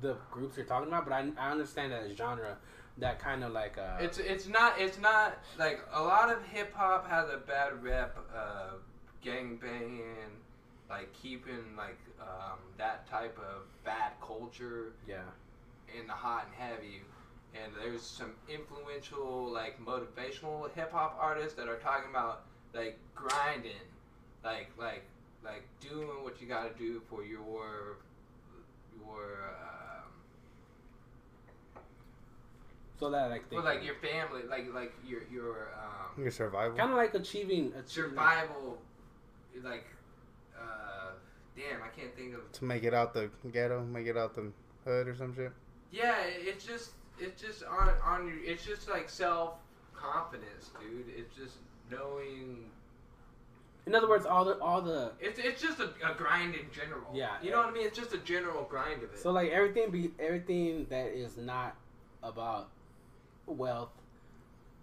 the groups you're talking about, but I, I understand that a genre that kind of like uh
It's it's not it's not like a lot of hip hop has a bad rep, uh, gang banging, like keeping like um, that type of bad culture
yeah
in the hot and heavy. And there's some influential like motivational hip hop artists that are talking about like grinding, like like like doing what you got to do for your your um,
so that like
for like your family, like like your your um,
Your survival.
kind of like achieving, achieving
survival, like uh, damn, I can't think of.
to make it out the ghetto, make it out the hood or some shit.
Yeah, it's just it's just on on you. It's just like self confidence, dude. It's just knowing.
in other words all the all the
It's it's just a, a grind in general.
Yeah.
you know what I mean. It's just a general grind of it.
so like everything be everything that is not about wealth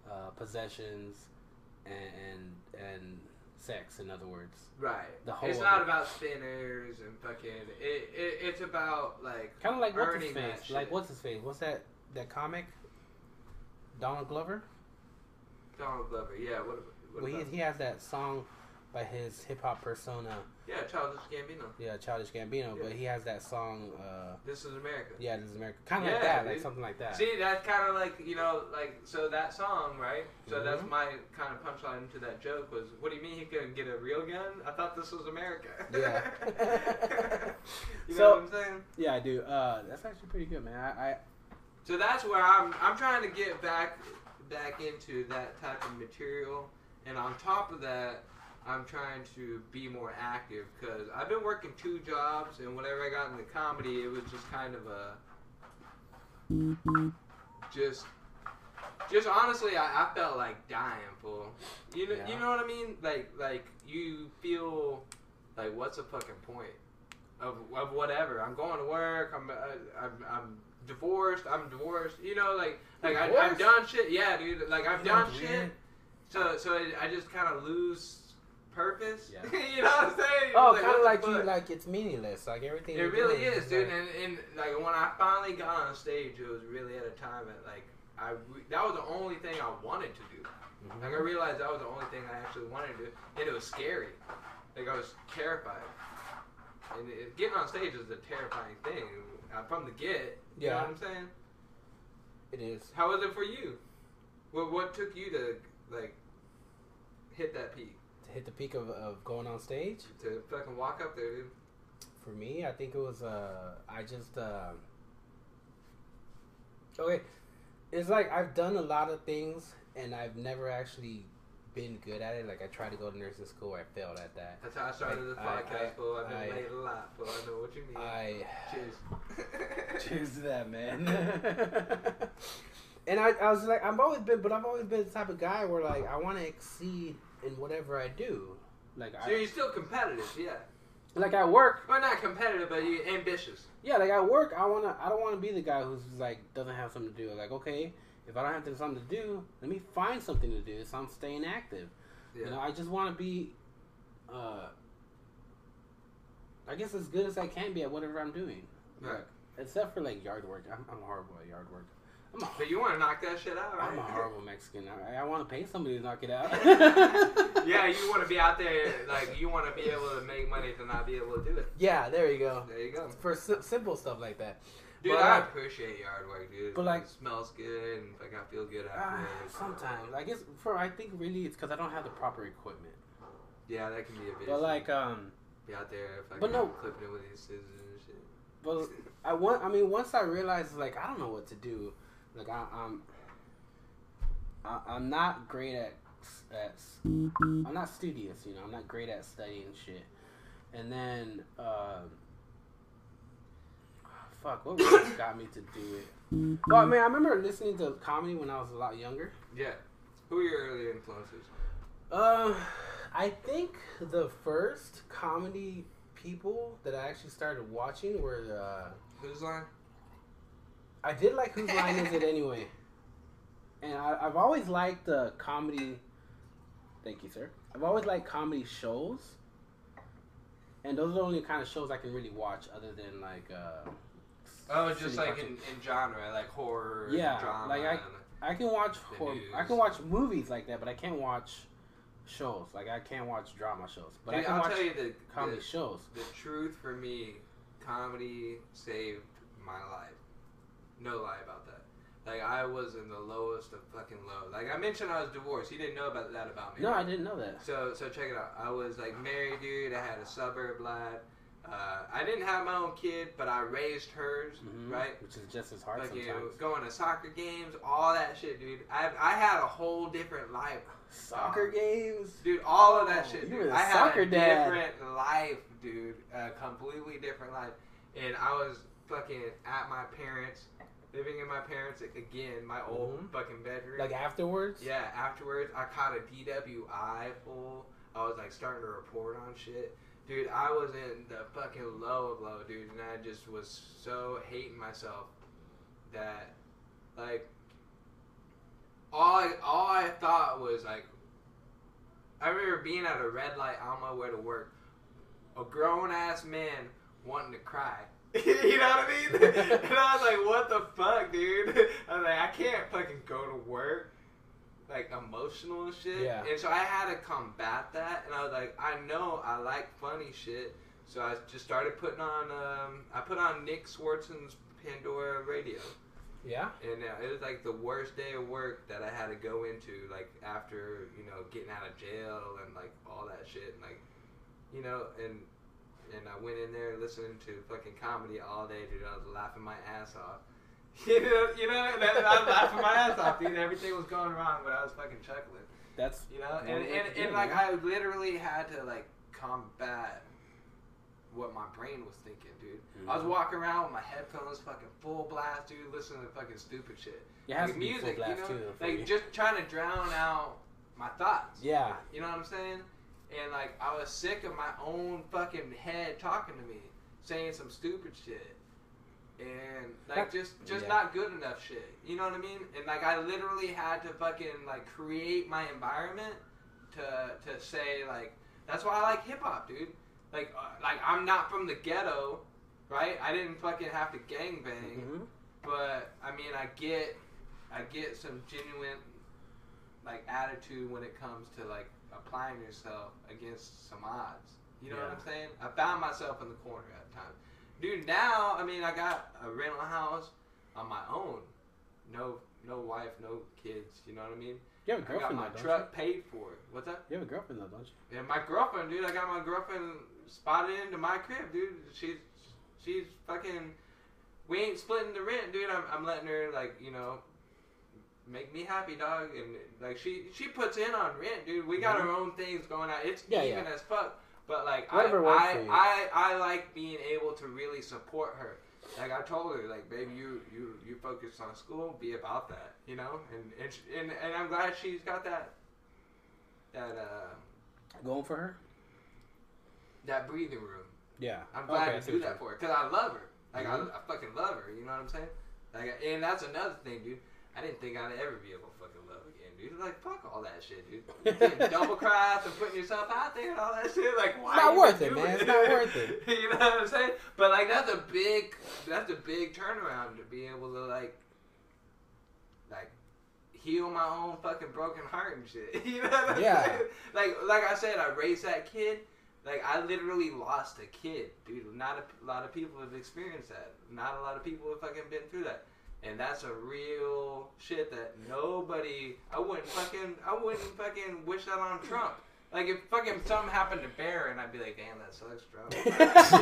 uh possessions and and, and sex in other words
right.
the whole
it's not
it.
about spinners and fucking. It, it it's about like
kind of like what's his face like what's his face what's that that comic Donald Glover
Donald Glover. Yeah. What? what
well, he, he has that song by his hip hop persona
yeah, Childish Gambino.
yeah Childish Gambino but he has that song uh
This is America.
yeah this is America kind of like
Yeah,
that like something like that
See, that's kind of like you know, like so that song, right? So that's
Mhm.
my kind of punchline to that joke was, "What do you mean he couldn't get a real gun? I thought this was America."
Yeah. [LAUGHS]
you know
So- [LAUGHS]
what I'm saying?
yeah I do uh that's actually pretty good man I, I
So that's where I'm. I'm trying to get back, back into that type of material, and on top of that, I'm trying to be more active because I've been working two jobs, and whenever I got into comedy, it was just kind of a just just honestly I, I felt like dying fool. You know you know what i mean? Like like you feel like what's the fucking point of, of whatever? I'm going to work i'm uh, I'm, I'm divorced i'm divorced you know like like I, i've done shit yeah dude like i've done shit
weird.
so so I, I just kind of lose purpose
Yeah. [LAUGHS]
you know what i'm saying
oh
Like,
kind of like you like it's meaningless like everything
It really is, dude.
like-
And, and like when I finally got on stage, it was really at a time that like I re- that was the only thing I wanted to do.
Mhm.
Like I realized that was the only thing I actually wanted to do, and it was scary. Like I was terrified. And it, getting on stage is a terrifying thing uh, from the get. You know
Yeah.
what I'm saying?
it is
How was it for you? What what took you to like hit that peak?
to hit the peak of, of going on stage
To fucking walk up there, dude.
for me i think it was uh i just um okay it's like i've done a lot of things and i've never actually been good at it like i tried to go to nursing school i failed at that
That's how I started this
I-
podcast, fool. I've been
I-
late a lot, fool. I know what you mean.
i
Cheers. [SIGHS]
cheers to that man [LAUGHS] and I, I was like i've always been but i've always been the type of guy where like i want to exceed in whatever i do like
So
I,
you're still competitive, yeah.
like at work
Well, not competitive, but you're ambitious.
Yeah, like at work, I wanna, I don't want to be the guy who's like doesn't have something to do. Like, okay, if I don't have something to do, let me find something to do. So I'm staying active.
Yeah.
You know, I just want to be, uh, I guess as good as I can be at whatever I'm doing.
Right.
Like, except for like yard work, I'm, I'm horrible at yard work. I'm a,
but you want to knock that shit out, right?
I'm a horrible Mexican. I, I want to pay somebody to knock it out. [LAUGHS]
yeah, you want to be out there, like you want to be able to make money to not be able to do it.
Yeah, there you go.
There you go.
For si- simple stuff like that.
Dude,
But,
I appreciate yard work, dude.
but, like-
it smells good and like I feel good
Ah,
afterwards.
sometimes I guess for I think really it's because I don't have the proper equipment.
Yeah, that can be a bit.
But like um,
be out there fucking
But no-
clipping it with these scissors and shit.
but I want I mean once I realized like I don't know what to do, like I, I'm I, I'm not great at at I'm not studious, you know. I'm not great at studying shit. And then um, fuck, what really [COUGHS] got me to do it? Well, I mean, I remember listening to comedy when I was a lot younger.
Yeah. Who are your early influences?
Um, I think the first comedy people that I actually started watching were uh,
Who's line?
I did like Whose Line Is It Anyway, and I, I've always liked the comedy. Thank you, sir. I've always liked comedy shows, and those are the only kind of shows I can really watch, other than like. Uh,
Oh, just like in, in genre, like horror,
Yeah,
drama.
like I- I can watch horror,
news.
I can watch movies like that, but I can't watch shows. Like I can't watch drama shows, but I
Dude,
can
I'll
watch
tell you the,
comedy
the,
shows.
the truth for me, comedy saved my life. No lie about that. Like I was in the lowest of fucking low. Like I mentioned, I was divorced. You didn't know about that about me.
No, I didn't know that.
So so check it out. I was like married, dude. I had a suburb lad. Uh, I didn't have my own kid, but I raised hers,
Mhm.
right?
Which is just as hard
Like you
sometimes.
going to soccer games, all that shit, dude. I I had a whole different life.
Soccer games.
Dude, all of that
Oh,
shit. Dude. I had a
dad.
different life, dude. A completely different life. And I was fucking at my parents, living in my parents again, my old
Mhm.
fucking bedroom.
Like afterwards.
yeah. Afterwards, I caught a DWI full. I was like starting to report on shit. Dude, I was in the fucking low of low, dude, and I just was so hating myself that, like, all I, all I thought was like, I remember being at a red light on my way to work, a grown ass man wanting to cry. [LAUGHS] you know what I mean? [LAUGHS] and I was like, what the fuck, dude? [LAUGHS] I was like, I can't fucking go to work like emotional and shit.
Yeah.
And so I had to combat that, and I was like, I know I like funny shit, so I just started putting on. Um, I put on Nick Swardson's Pandora Radio.
Yeah.
And uh, it was like the worst day of work that I had to go into, like after you know getting out of jail and like all that shit, and like you know, and and I went in there listening to fucking comedy all day, dude. I was laughing my ass off. [LAUGHS] You know, you know, and I was laughing my ass off, dude. Everything was going wrong, but I was fucking chuckling.
That's
You know,
Well,
and and, and like. I literally had to like combat what my brain was thinking, dude. I was
Mhm.
walking around with my headphones fucking full blast, dude, listening to fucking stupid shit.
it has
Like music,
full blast
you know,
too.
like
me.
just trying to drown out my thoughts.
yeah.
You know what I'm saying? And like I was sick of my own fucking head talking to me, saying some stupid shit. And like just just
yeah.
not good enough shit. You know what I mean? And like I literally had to fucking like create my environment to to say like that's why I like hip hop, dude. Like uh, like I'm not from the ghetto, right? I didn't fucking have to gang bang.
Mhm.
But I mean, I get, I get some genuine, like attitude when it comes to like applying yourself against some odds. You know what I'm saying? I found myself in the corner at times, dude. Now, I mean, I got a rental house on my own, no, no wife, no kids. You know what I mean?
You have a
I got my
though,
truck paid for. What's that?
you? Have a girlfriend though, don't you?
And my girlfriend, dude, I got my girlfriend spotted into my crib, dude. She's she's fucking. We ain't splitting the rent, dude. I'm, I'm letting her like you know, make me happy, dog. And like she she puts in on rent, dude. We got our own things going on. It's
Yeah,
even
yeah.
as fuck. But like
Whatever
I I. I I like being able to really support her. Like I told her, like baby, you you you focus on school, be about that, you know. And and sh- and, and I'm glad she's got that that uh
Going for her?
that breathing room.
Yeah.
I'm glad
Okay,
to do that for her because I love her. Like
Mhm.
I, I fucking love her. You know what I'm saying? Like, and that's another thing, dude. I didn't think I'd ever be able to fucking dude. Like, fuck all that shit, dude. [LAUGHS] Double cross and putting yourself out there and all that shit. Like, why?
not worth it, man. It's not worth it. [LAUGHS]
you know what I'm saying? But like, that's a big, that's a big turnaround to be able to like, like, heal my own fucking broken heart and shit. [LAUGHS] you know what I'm
Yeah.
saying? Like, like I said, I raised that kid, Like I literally lost a kid, dude. Not a lot of people have experienced that. Not a lot of people have fucking been through that. And that's a real shit that nobody. I wouldn't fucking. I wouldn't fucking wish that on Trump. Like if fucking something happened to Barron, I'd be like, damn, that sucks, [LAUGHS] Trump.
sucks,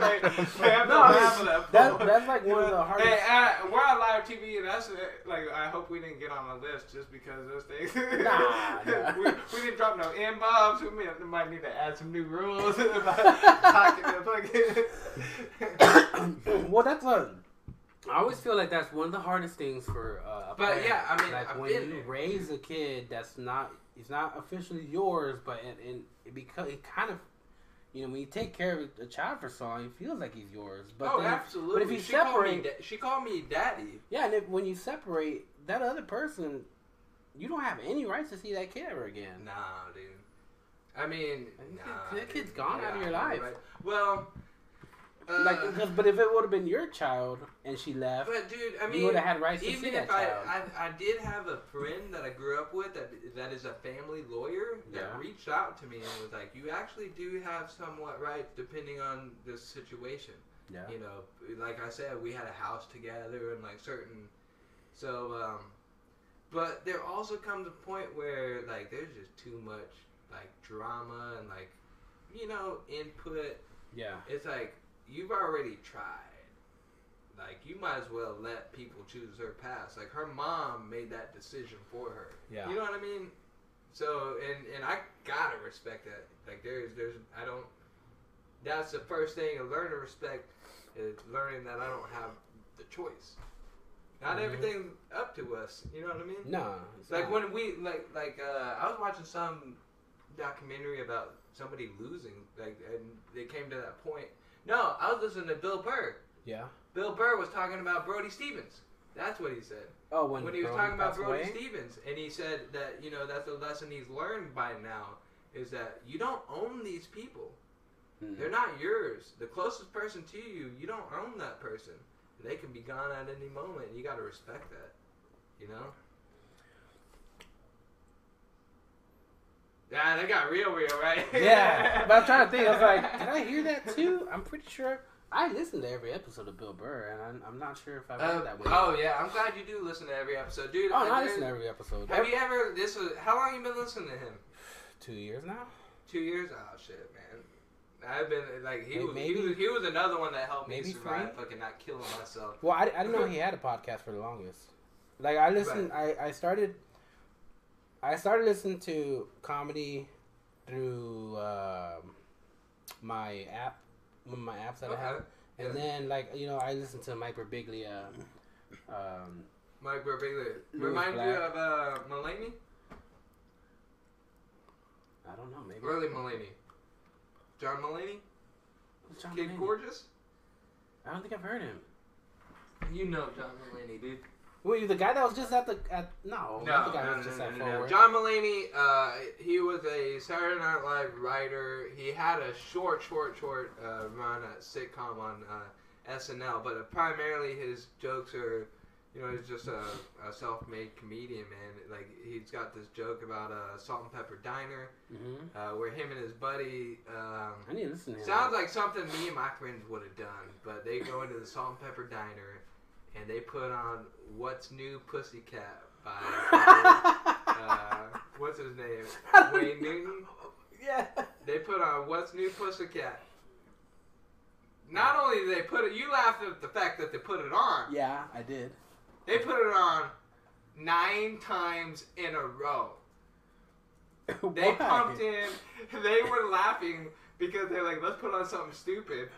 Like,
Trump.
I have
No,
no half of that.
That, that's like one of the hardest.
Hey, uh, we're on live TV, and that's uh, like I hope we didn't get on the list just because of those things.
Nah, [LAUGHS] nah.
we, we didn't drop no n bombs. We may- might need to add some new rules about [LAUGHS] talking to fucking. [COUGHS]
well, that's a. I always feel like that's one of the hardest things for. Uh,
But,
parent.
yeah, I mean,
like
I've
when you
there.
raise a kid that's not, he's not officially yours, but and, and it because it kind of, you know, when you take care of a child for so long, it feels like he's yours. But
oh,
then,
absolutely.
but if you
she called
separate-
da- she called me daddy.
yeah, and if, when you separate that other person, you don't have any rights to see that kid ever again.
Nah, dude. I mean,
That
nah,
that kid's
dude.
gone out of your life.
right. Well, uh,
Like, because, but if it would have been your child and she left,
but dude, I mean, you
would have had rights to see
even
that
if I,
child.
I, I did have a friend that I grew up with that that is a family lawyer that
Yeah.
reached out to me and was like, "You actually do have somewhat rights depending on the situation."
yeah.
You know, like I said, we had a house together and like certain. So, um, but there also comes a point where like there's just too much like drama and like, you know, input.
Yeah.
It's like you've already tried. Like you might as well let people choose her path. Like her mom made that decision for her.
Yeah.
You know what I mean? So and and I gotta respect that. Like there's there's I don't. That's the first thing to learn to respect is learning that I don't have the choice. Not
Mhm.
everything's up to us. You know what I mean?
No.
Like
not.
when we like like uh, I was watching some documentary about somebody losing like and they came to that point. No, I was listening to Bill Burr.
Yeah.
Bill Burr was talking about Brody Stevens. That's what he said
Oh, when,
when, he was talking about Brody
away?
Stevens, and he said that you know that's a lesson he's learned by now is that you don't own these people.
Hmm.
They're not yours. The closest person to you, you don't own that person. They can be gone at any moment. You got to respect that. You know. Yeah, that got real, real, right? [LAUGHS]
Yeah, but I'm trying to think. I was like, [LAUGHS] did I hear that too? I'm pretty sure I listened to every episode of Bill Burr, and I'm, I'm not sure if I've heard um, that one.
oh yeah, I'm glad you do listen to every episode, dude.
Oh,
I
I listen to every episode.
Have you ever? This was how long you been listening to him?
Two years now.
Two years? Oh shit, man. I've been like he was, he was he was another one that helped me survive
three?
fucking not killing myself.
Well, I, I didn't know [LAUGHS] he had a podcast for the longest. Like I listened, I, I started, I started listening to comedy through um my app, one of my apps that I have, and
Yeah.
then like you know I listened to Mike Birbiglia. Um,
Mike Birbiglia remind you of uh, Mulaney,
I don't know, maybe
early Mulaney, John Mulaney,
John
Kid
Mulaney.
Gorgeous.
I don't think I've heard him.
You know John Mulaney, dude.
Wait, the guy that was just at the at no, not the guy
no,
that was
no,
just
no,
at
no, no.
Forward.
John Mulaney, uh, he was a Saturday Night Live writer. He had a short, short, short uh, run at sitcom on uh, SNL, but uh, primarily his jokes are, you know, he's just a, a self-made comedian, man. Like he's got this joke about a Salt and Pepper Diner,
hmm
uh, where him and his buddy. Um,
I need to listen to.
Sounds like something me and my friends would have done, but they go into the Salt and Pepper Diner and they put on What's New Pussycat by [LAUGHS] uh, what's his name? Wayne Newton.
yeah.
They put on What's New Pussycat. Not only did they put it, you laughed at the fact that they put it on.
Yeah, I did.
They put it on nine times in a row. [LAUGHS] They pumped in. They were laughing because they're like, let's put on something stupid.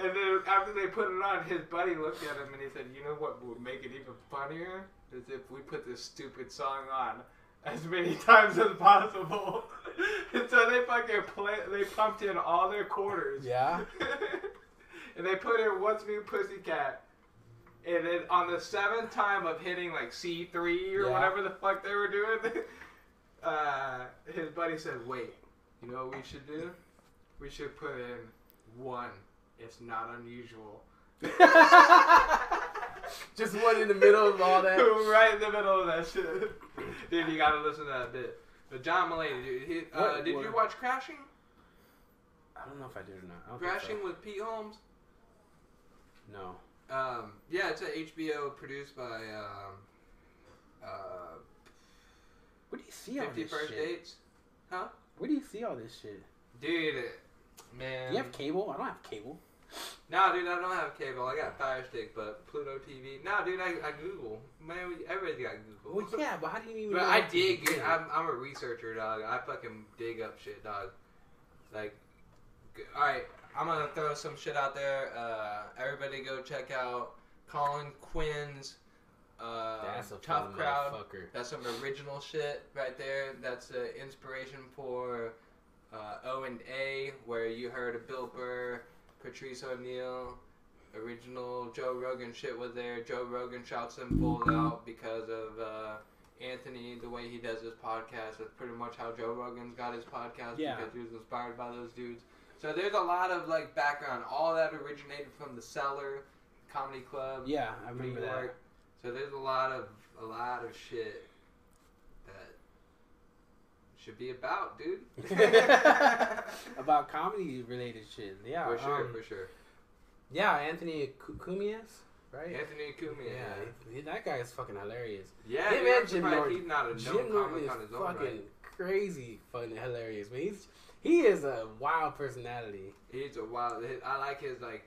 And then after they put it on, his buddy looked at him and he said, you know what would make it even funnier? Is if we put this stupid song on as many [LAUGHS] times as possible. [LAUGHS] and so they fucking play, they pumped in all their quarters.
Yeah. [LAUGHS]
and they put in What's New Pussycat. And then on the seventh time of hitting like C3 or
Yeah.
whatever the fuck they were doing, uh, his buddy said, wait, you know what we should do? We should put in one. It's not unusual. [LAUGHS]
Just one in the middle of all that. [LAUGHS]
right in the middle of that shit. Dude, you gotta listen to that bit. But John Mulaney, dude, he, uh,
What-
did
what-
you watch Crashing?
I don't know if I did or not. I don't think
Crashing with Pete Holmes.
so. No.
Um, yeah, it's a HBO produced by um, uh,
Where do you see all
Fifty
this
First
shit?
Dates. Huh?
Where do you see all this shit?
Dude, man.
Do you have cable? I don't have cable.
No, dude, I don't have cable. I got Fire Stick, but Pluto TV. No, dude, I, I Google. Man, we, everybody's got Google.
Well, yeah, but how do you even?
But
know
I dig.
do?
I'm, I'm a researcher, dog. I fucking dig up shit, dog. Like, all right, I'm gonna throw some shit out there. Uh, everybody, go check out Colin Quinn's uh,
That's a
Tough Crowd. That's some original shit right there. That's uh, inspiration for uh, O and A, where you heard of Bill Burr, Patrice O'Neal. Original Joe Rogan shit was there. Joe Rogan shouts them pulled out because of uh, Anthony, the way he does his podcast. That's pretty much how Joe Rogan's got his podcast
Yeah.
because he was inspired by those dudes. So there's a lot of like background. All that originated from the Cellar Comedy Club.
Yeah, I remember that.
So there's a lot of a lot of shit should be about, dude. [LAUGHS] [LAUGHS]
About comedy related shit. Yeah,
for sure,
um,
for sure.
Yeah, Anthony Cu- Cumias, right?
Anthony Cumia.
yeah,
Yeah,
he- that guy is fucking hilarious.
yeah.
Him and Jim Norton.
He's not a
Jim Norton is
on his own
fucking
right.
crazy, fun, hilarious. Man, he's he is a wild personality.
He's a wild. I like his like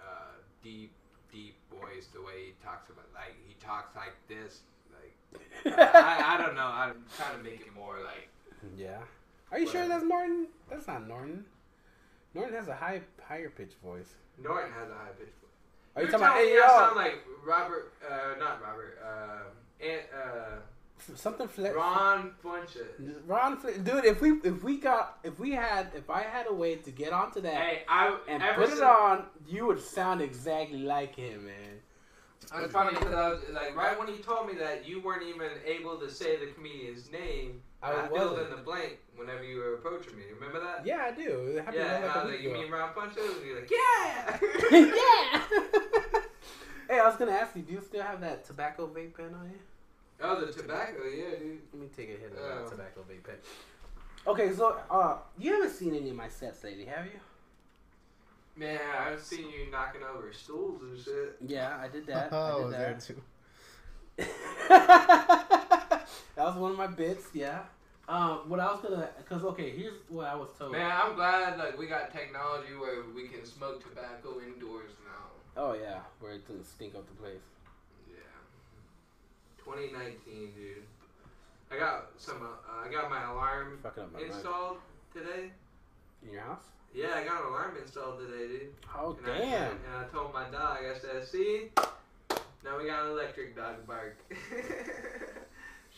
uh, deep, deep voice. The way he talks about, like he talks like this. Like I, I don't know. I'm trying to make it more like.
Yeah. Are you sure that's Norton? That's not Norton. Norton has a high, higher pitched voice.
Norton has a high pitch voice.
Are you
You're
talking about?
telling
Hey,
me I
yo,
sound like Robert, uh, not Robert, uh, and, uh,
something flip.
Ron Funches.
Ron, Fle- dude, if we if we got if we had if I had a way to get onto that
Hey, I
and put it on, you would sound exactly like him, man.
It's funny because I was like, right when you told me that, you weren't even able to say the comedian's name.
I
I, filled in the blank whenever you were approaching me. Remember that?
Yeah, I do. It happened
Yeah,
like
and
a
I was like, you mean Ron Funches? And you're like, [LAUGHS] yeah. [LAUGHS]
yeah. [LAUGHS] hey, I was gonna ask you, do you still have that tobacco vape pen on you?
Oh, the tobacco, yeah, dude.
Let me take a hit of
Oh.
that tobacco vape pen. Okay, so uh, you haven't seen any of my sets lately, have you?
Man, I've seen you knocking over stools and shit.
Yeah, I did that.
Oh,
I [LAUGHS]
I
did
was there too. [LAUGHS]
that was one of my bits. Yeah. Um, what I was gonna, cause okay, here's what I was told.
Man, I'm glad like we got technology where we can smoke tobacco indoors now.
Oh yeah, where it doesn't stink up the place.
Yeah. 2019, dude. I got some. Uh, I got my alarm
Fucking up my mind.
installed today.
In your house?
Yeah, I got an alarm installed today, dude.
Oh
And I,
damn.
and I told my dog, I said, "See, now we got an electric dog bark. [LAUGHS]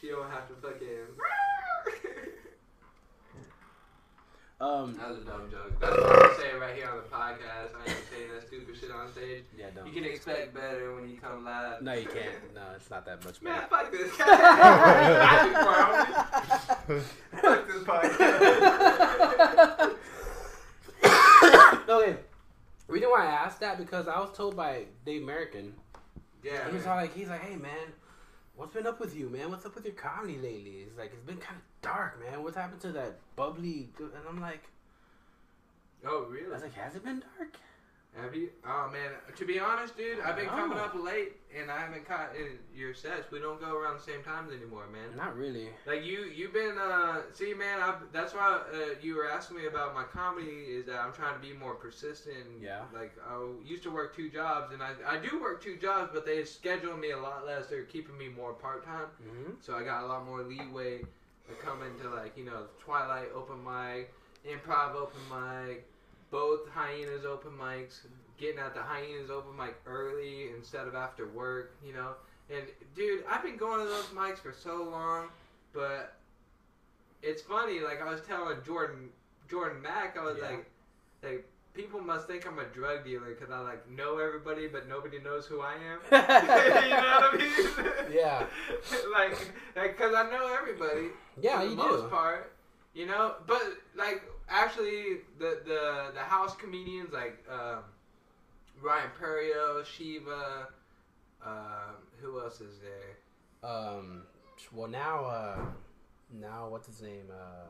she don't have to fucking." [LAUGHS]
Um,
that was a dumb joke. That's what I'm saying right here on the podcast. I ain't saying that stupid shit on stage.
yeah, don't.
You can expect better when you come live.
No, you can't. [LAUGHS] No, it's not that much
Man,
better.
fuck this. I Fuck this podcast.
Okay. Reason why I asked that because I was told by Dave American.
Yeah.
He's
man.
like, he's like, hey man, what's been up with you, man? What's up with your comedy lately? He's like, it's been kind of dark, man. What's happened to that bubbly? And I'm like,
Oh, really?
I was like, has it been dark?
Have you? Oh man, to be honest, dude, I've been coming up late and I haven't caught in your sets. We don't go around the same times anymore, man.
Not really.
Like you, you've been. uh See, man, I, that's why uh, you were asking me about my comedy. Is that I'm trying to be more persistent.
Yeah.
Like I used to work two jobs, and I I do work two jobs, but they schedule me a lot less. They're keeping me more part time,
hmm
so I got a lot more leeway to come into like you know Twilight open mic, improv open mic, both hyenas open mics. Getting at the hyenas open mic early instead of after work, you know. And dude, I've been going to those mics for so long, but it's funny. Like I was telling Jordan, Jordan Mack, I was
Yeah.
like, like people must think I'm a drug dealer because I like know everybody, but nobody knows who I am. [LAUGHS] [LAUGHS] you know what I mean?
Yeah. [LAUGHS]
like, because I know everybody.
Yeah,
for the most
do.
part, you know. But like, actually, the the the house comedians like um, Ryan Perio, Shiva. Um, who else is there?
Um. Well, now, uh, now what's his name? Uh,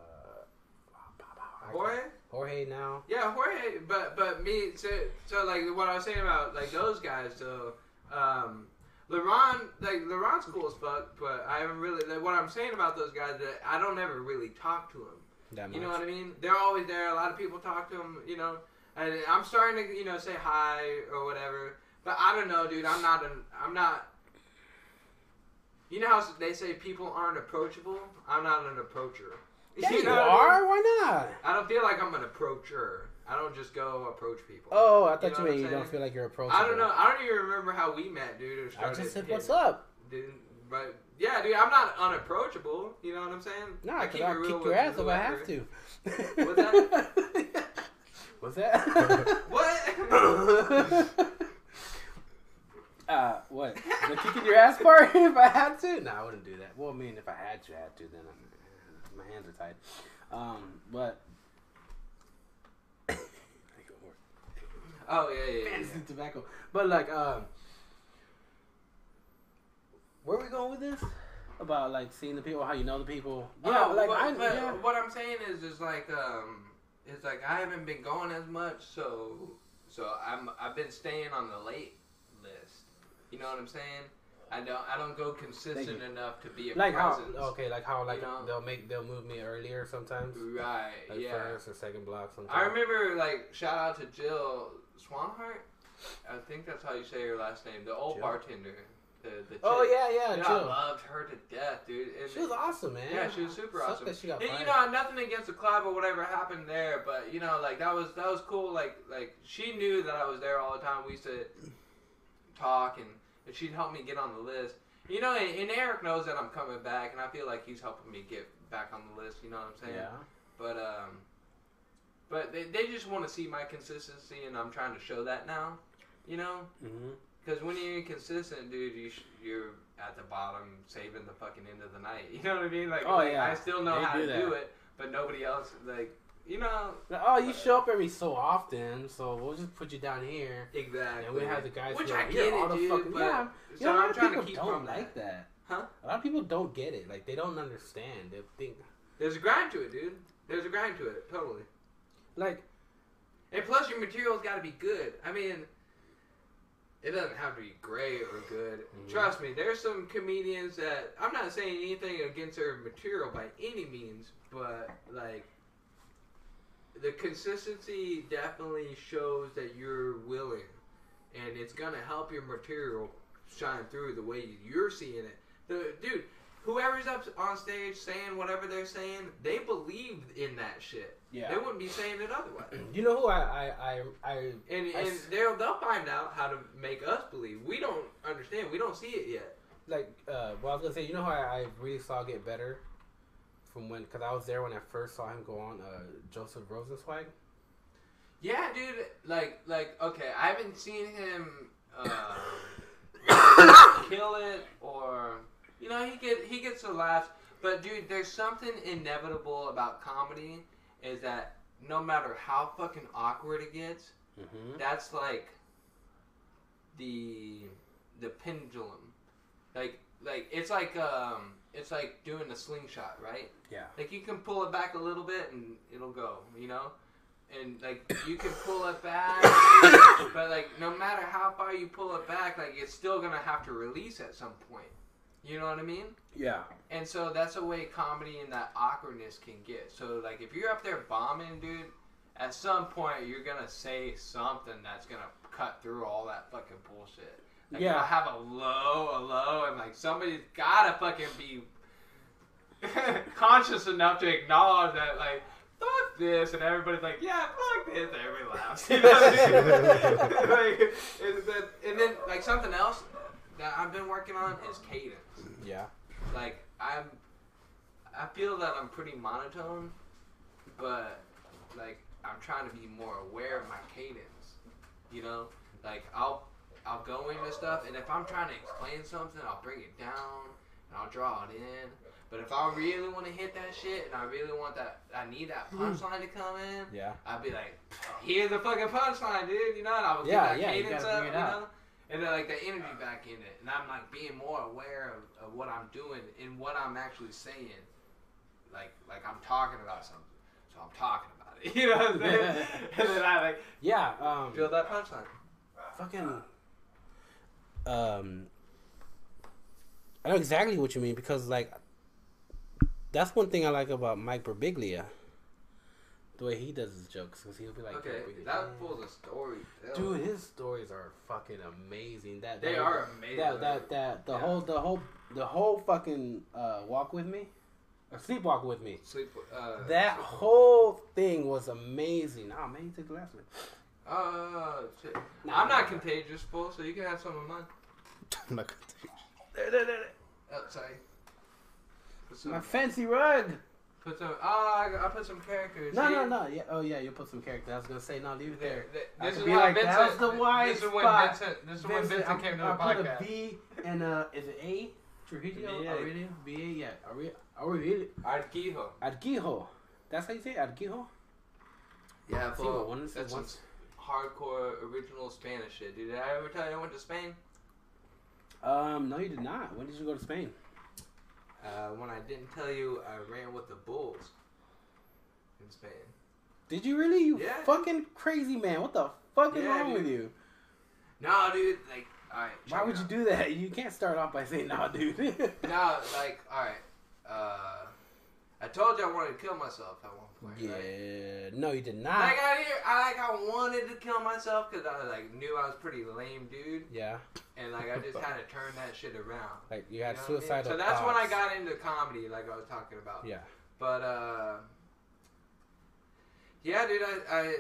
Jorge.
Jorge now.
Yeah, Jorge, but but me so, so like what I was saying about like those guys. So um, LeBron, like LeBron's cool as fuck, but I haven't really. Like, what I'm saying about those guys that I don't ever really talk to them.
That much.
You know what I mean? They're always there. A lot of people talk to them. You know, and I'm starting to you know say hi or whatever. But I don't know, dude. I'm not an. I'm not. You know how they say people aren't approachable? I'm not an approacher. [LAUGHS]
Yeah, you,
know what I mean?
are. Why not?
I don't feel like I'm an approacher. I don't just go approach people.
Oh, I
You
thought
know
you, meant you don't feel like you're approachable.
I don't know. I don't even remember how we met, dude.
I just said, "What's up?"
Didn't, but yeah, dude, I'm not unapproachable. You know what I'm saying?
No,
I keep
I'll kick your ass if I have to.
What's that? [LAUGHS]
What's that? [LAUGHS]
What? [LAUGHS]
uh, what? The kicking your ass part if I had to? No, I wouldn't do that. Well, I mean, if I had to, I had to. Then I'm, my hands are tied. Um, but. [COUGHS]
oh yeah, yeah, yeah.
Fancy tobacco. But like, um, where are we going with this? About like seeing the people, how you know the people. Yeah,
Oh,
like
but,
I,
but
yeah.
what I'm saying is, is like, um, it's like I haven't been going as much, so, so I'm, I've been staying on the late list. You know what I'm saying? I don't, I don't go consistent enough to be a
like how okay, like how like
You know?
they'll make they'll move me earlier sometimes.
Right.
Like
yeah.
first or second block sometimes.
I remember, like, shout out to Jill Swanhart. I think that's how you say her last name. The old
Jill?
bartender. The, the
Oh
chick.
yeah, yeah,
Dude,
Jill.
I loved her to death, dude. And
She was awesome, man.
Yeah, she was super awesome.
That she got
And, you
fired.
know, nothing against the club or whatever happened there, but you know, like that was that was cool. Like like she knew that I was there all the time. We used to talk, and, and she'd help me get on the list. You know, and, and Eric knows that I'm coming back, and I feel like he's helping me get back on the list. You know what I'm saying?
yeah.
But um, but they they just want to see my consistency, and I'm trying to show that now. You know,
Mm-hmm.
Because when you're inconsistent, dude, you sh- you're at the bottom, saving the fucking end of the night. [LAUGHS] You know what I mean? Like,
Oh,
like,
yeah.
I still know
They
how
do
to
that.
do it, but nobody else, like, you know.
Oh, you show up every so often, so we'll just put you down here.
Exactly.
And we have the guys
Which
who are
I
here
get
all
it,
the
dude.
fucking- yeah.
So
You know, a lot
I'm
of
trying
people
to keep
don't like
that.
that.
Huh?
A lot of people don't get it. Like they don't understand. They think
There's a grind to it, dude. There's a grind to it, totally.
like
And plus, your material's got to be good. I mean, it doesn't have to be great or good.
Mhm.
Trust me, there's some comedians that I'm not saying anything against their material by any means, but like the consistency definitely shows that you're willing, and it's gonna help your material shine through the way you're seeing it. The dude, whoever's up on stage saying whatever they're saying, they believe in that shit. Yeah. They wouldn't be saying it otherwise. [CLEARS THROAT]
You know who I I I, I
And
I
and they'll they'll find out how to make us believe. We don't understand. We don't see it yet.
like uh well I was gonna say you know how I, I really saw get better from when because I was there when I first saw him go on uh Joseph Rosenzweig.
Yeah, dude. Like like okay, I haven't seen him uh, [COUGHS] kill it or you know he get he gets the laughs. But dude, there's something inevitable about comedy is that no matter how fucking awkward it gets,
Mm-hmm.
that's like the the pendulum. Like like it's like um it's like doing a slingshot, right?
Yeah.
Like you can pull it back a little bit and it'll go, you know? And like you can pull it back [COUGHS] but like no matter how far you pull it back, like it's still gonna have to release at some point. You know what I mean?
Yeah.
And so that's a way comedy and that awkwardness can get. So like if you're up there bombing, dude, at some point you're gonna say something that's gonna cut through all that fucking bullshit. Like
Yeah.
I have a low, a low, and like somebody's gotta fucking be [LAUGHS] conscious enough to acknowledge that like fuck this, and everybody's like, yeah, fuck this, and everybody laughs. [LAUGHS] You know what I mean? [LAUGHS] like, and then like something else that I've been working on is cadence
Yeah.
like I'm I feel that I'm pretty monotone, but like I'm trying to be more aware of my cadence. You know? Like I'll I'll go into stuff and if I'm trying to explain something, I'll bring it down and I'll draw it in. But if I really want to hit that shit and I really want that I need that punchline to come in,
Yeah.
I'd be like, here's the fucking punchline, dude. You know, and I would
Yeah,
get that
yeah, you
cadence up, you know, and then like the energy back in it, and I'm like being more aware of, of what I'm doing and what I'm actually saying. Like, like I'm talking about something, so I'm talking about it. [LAUGHS] You know what I'm saying? [LAUGHS] and then I like
Yeah, um,
feel that punchline.
fucking. Um, I know exactly what you mean because like, that's one thing I like about Mike Birbiglia. The way he does his jokes, because he'll be like,
Okay,
"Yeah,
that fool's a story.
Dude, his stories are fucking amazing. That
They
that-
are amazing.
That that that the
Yeah.
whole the whole the whole fucking uh, walk with me, or sleepwalk with me.
Sleep. Uh,
That whole thing was amazing. Oh man, you took the last one.
Uh, shit.
Nah,
I'm not contagious, fool. So you can have some of mine. [LAUGHS]
I'm not gonna take
There, there, there, there.
Oh, sorry.
My fancy rug.
Put some. Oh, I, I put some characters.
No,
See?
no, no. Yeah. Oh yeah, you put some character. I was gonna say no. Leave it
There.
there.
This is
be like,
Vincent.
that was the wide
this is when
spot.
Vincent. This is when
Vincent,
Vincent
I-
came to
I
the
put a
podcast.
B and uh, is it A? Trujillo,
B A.
Aurelio, B A. Yeah, Aurelio, Aurelio,
Arquijo.
Arquijo. That's how you say it, Arquijo.
Yeah,
See
fool.
what one is
That's
one-
some hardcore original Spanish shit, dude. Did I ever tell you I went to Spain?
Um, no, you did not. When did you go to Spain?
Uh, when I didn't tell you, I ran with the Bulls in Spain.
Did you really? You
Yeah.
fucking crazy man. What the fuck is
Yeah,
wrong with you?
No, dude. Like, all right.
Why would you do that? You can't start off by saying, "Nah, dude."
No, like, all right. Uh, I told you I wanted to kill myself at one point.
yeah.
Right?
No, you did not.
Like I, did- I like I wanted to kill myself because I like knew I was pretty lame, dude,
yeah.
and like I just had to turn that shit around.
Like you
You
had
know what I mean? So that's when I got into comedy, like I was talking about.
Yeah.
But uh, yeah, dude, I, I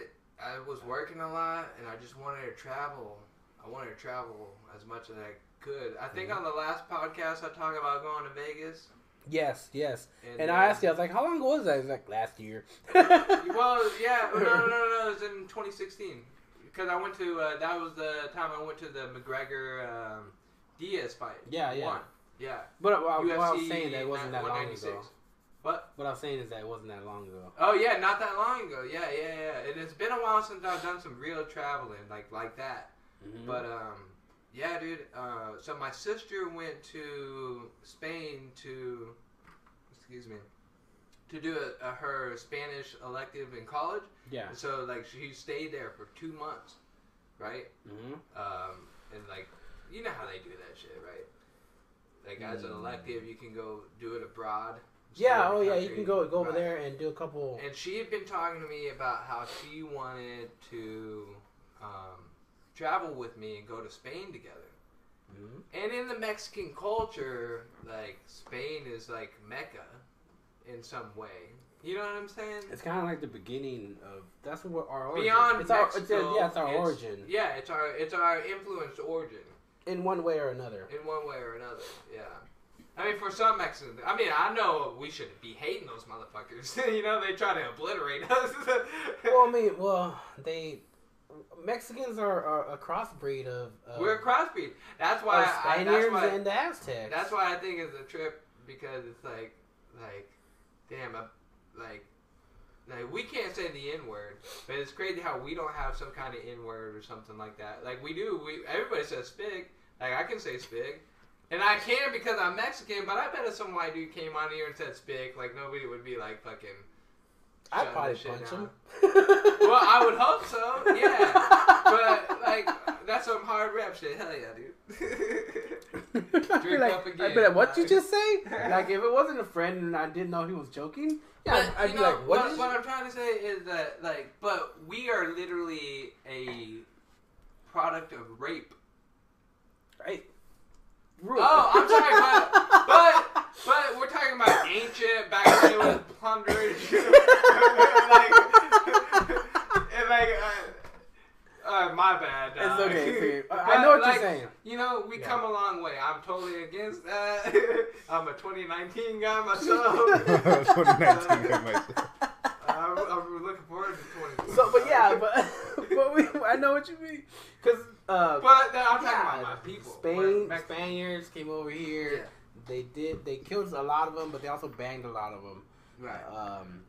I was working a lot, and I just wanted to travel. I wanted to travel as much as I could. I think
Mhm.
on the last podcast I talked about going to Vegas.
Yes, yes.
And,
And
uh,
I asked you, I was like, "How long ago was that?" He's like, "Last year."
Well, yeah, no, no, no, no, it was in 2016 because I went to uh, that was the time I went to the McGregor um, Diaz fight.
Yeah, yeah.
Won. yeah.
But what, what I was saying that it wasn't that long ago.
What?
What I was saying is that it wasn't that long ago.
Oh yeah, not that long ago. Yeah, yeah, yeah. And it's been a while since I've done some real traveling like like that.
Mhm.
But um, yeah, dude. Uh, so my sister went to Spain to, excuse me, to do a, a, her Spanish elective in college.
yeah.
And so like she stayed there for two months, right?
hmm
Um, and like you know how they do that shit, right? Like as an elective, you can go do it abroad.
Yeah. Oh yeah. You can go go over
Right.
there and do a couple.
And she had been talking to me about how she wanted to um, travel with me and go to Spain together.
Mhm.
And in the Mexican culture, like Spain is like Mecca in some way. You know what I'm saying?
It's kind of like the beginning of that's what our origin.
Beyond
it's our,
Mexico,
it's, yeah, it's our origin
Yeah, it's our it's our influenced origin
in one way or another.
in one way or another. Yeah. I mean, for some Mexicans, I mean, I know we should be hating those motherfuckers. [LAUGHS] you know, they try to obliterate us.
Well, I mean, well, they Mexicans are, are a crossbreed of. of
We're a crossbreed. That's why. I,
Spaniards
that's why.
and the Aztecs.
That's why I think it's a trip because it's like, like, damn, I, like, like we can't say the N word, but it's crazy how we don't have some kind of N word or something like that. Like we do. We everybody says spig. Like I can say spig. And I can because I'm Mexican, but I bet if some white dude came on here and said spig, like nobody would be like fucking.
I'd probably punch
down.
him. [LAUGHS]
Well, I would hope so, yeah. [LAUGHS] But like, that's some hard rap shit. Hell yeah, dude. [LAUGHS]
I'd
Drink
like,
up
I'd
again.
be like, what you just say? like, if it wasn't a friend and I didn't know he was joking, yeah,
But,
I'd, I'd be
know,
like, what?
what, what I'm trying to say is that, like, but we are literally a product of rape.
Right.
Oh, I'm sorry, but but but we're talking about ancient back when it was plunderage. [LAUGHS] like, and like, uh, uh, my bad.
It's okay. It's okay. [LAUGHS] I- I know what
like,
you're saying.
You know, we
Yeah.
come a long way. I'm totally against that. [LAUGHS] I'm a 2019 guy myself.
2019 got myself.
I'm, I'm looking forward to 2020.
So, but yeah, but but we, I know what you mean, cause uh,
But uh, I'm talking
yeah,
about my people.
Spain, Spaniards came over here.
Yeah.
They did. They killed a lot of them, but they also banged a lot of them.
Right.
Um,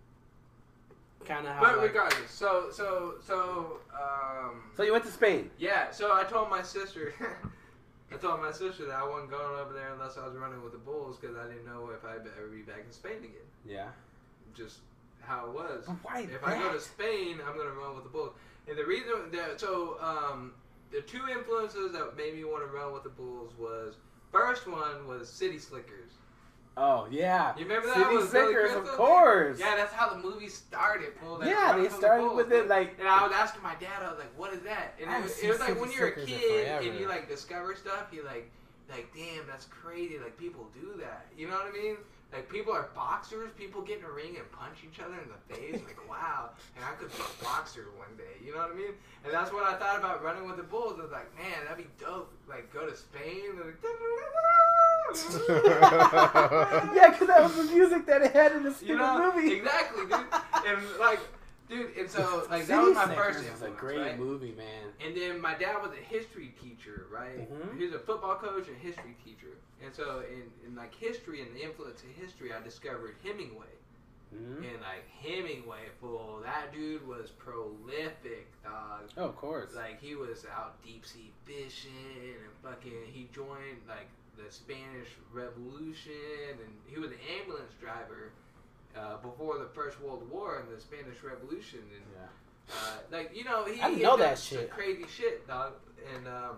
kind of how.
But
like-
regardless, so so so um
so you went to Spain.
yeah, so I told my sister [LAUGHS] I told my sister that I wasn't going over there unless I was running with the Bulls because I didn't know if I'd ever be back in Spain again.
Yeah.
Just how it was. If I go to? Spain, I'm gonna run with the Bulls. And the reason that so um, the two influences that made me want to run with the Bulls was first one was City Slickers.
Oh yeah.
You remember that
City
was
Slickers, of course.
Yeah, that's how the movie started.
Yeah, they
from the
started with it like
And I was asking my dad, I was like, "What is that?" And
I
it, was- it was like when you're a kid and you like discover stuff, you like, like, damn, that's crazy. Like people do that. You know what I mean? Like people are boxers. People get in a ring and punch each other in the face. Like [LAUGHS] wow, and I could be a boxer one day. You know what I mean? And that's what I thought about running with the Bulls. I was like, man, that'd be dope. Like go to Spain. And like, [LAUGHS]
yeah, because that was the music that it had in the
you
stupid
know
movie.
exactly, dude. And like, dude, and so like that was my first
was a great
right?
movie, man.
And then my dad was a history teacher, right?
Mhm.
He was a football coach and history teacher. And so in, in like history and the influence of history, I discovered Hemingway.
Mhm.
And like Hemingway, fool, that dude was prolific, dog.
Oh, of course.
Like he was out deep sea fishing and fucking. He joined like the Spanish Revolution and he was an ambulance driver uh, before the First World War and the Spanish Revolution. And
yeah.
uh, like you know, he
I
he
know that shit.
Crazy shit, dog. And um,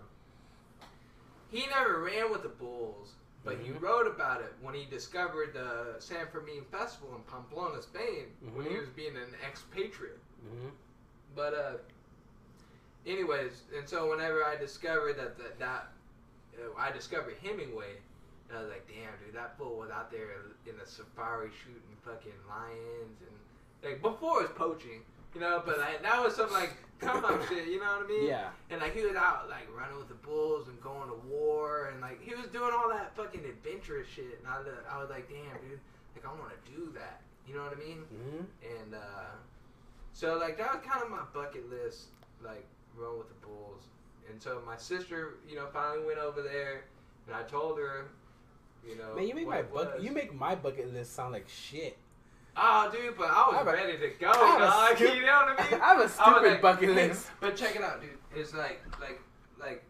he never ran with the Bulls, but he
Mhm.
wrote about it when he discovered the San Fermin Festival in Pamplona, Spain, when he
Mhm.
was being an expatriate.
hmm
But uh, anyways, and so whenever I discovered that that, that uh, I discovered Hemingway, and I was like, damn, dude, that fool was out there in the safari shooting fucking lions and like before it was poaching, you know. But like that was some like come up [LAUGHS] shit, you know what I mean?
Yeah.
And like he was out like running with the bulls and going to war and like he was doing all that fucking adventurous shit. And I, was- I was like, damn, dude, like I want to do that. You know what I mean?
hmm
And uh, so like that was kind of my bucket list, like run with the bulls. And so my sister, you know, finally went over there, and I told her, you know,
Man, you make my bucket. You make my bucket list sound like shit.
Oh, dude, but I was
I have a-
ready to go,
I have a
dog.
stu- [LAUGHS]
you know what I mean? [LAUGHS]
I have a stupid
like-
bucket [LAUGHS] list.
But check it out, dude. It's like, like, like,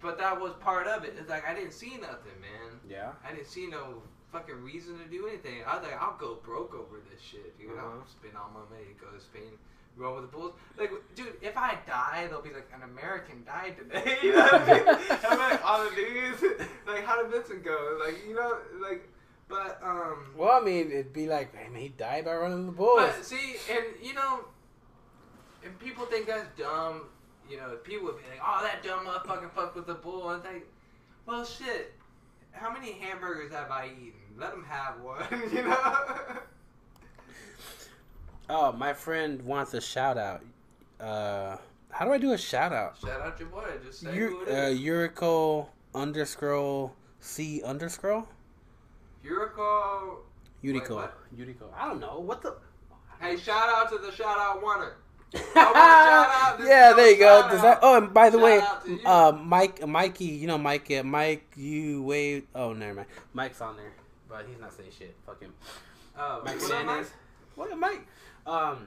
but that was part of it. It's like I didn't see nothing, man.
Yeah.
I didn't see no fucking reason to do anything. I was like, I'll go broke over this shit, dude. I'll
Uh-huh.
spend all my money to go to Spain, roll with the Bulls. Like, dude, if I die, they'll be like, an American died today. [LAUGHS] [LAUGHS] you know what I mean? I'm like, all the news. like, how did Vincent go? Like, you know, like, but, um.
Well, I mean, it'd be like, man, he died by running the bulls.
But see, and you know, and people think that's dumb. You know, people would be like, "Oh, that dumb motherfucker fucked with the bull." And it's like, well, shit. How many hamburgers have I eaten? Let him have one. [LAUGHS] You know.
Oh, my friend wants a shout out. Uh, how do I do a shout out?
Shout out your boy. Just say
Ur-
who it
uh,
is.
Urico underscroll C underscore.
Yuriko.
Unico.
what?
Unico. I don't know what the.
Hey, shout out to the shout out winner. [LAUGHS] Want a shout out. This
yeah, there you go. Does that, oh, and by the
Shout
way,
out to you.
uh, Mike, Mikey, you know Mike, uh, Mike, you wave. Oh, never mind. Mike's on there, but he's not saying shit. Fuck him.
Oh,
Mike
what up,
Sanders. What up, Mike? Um,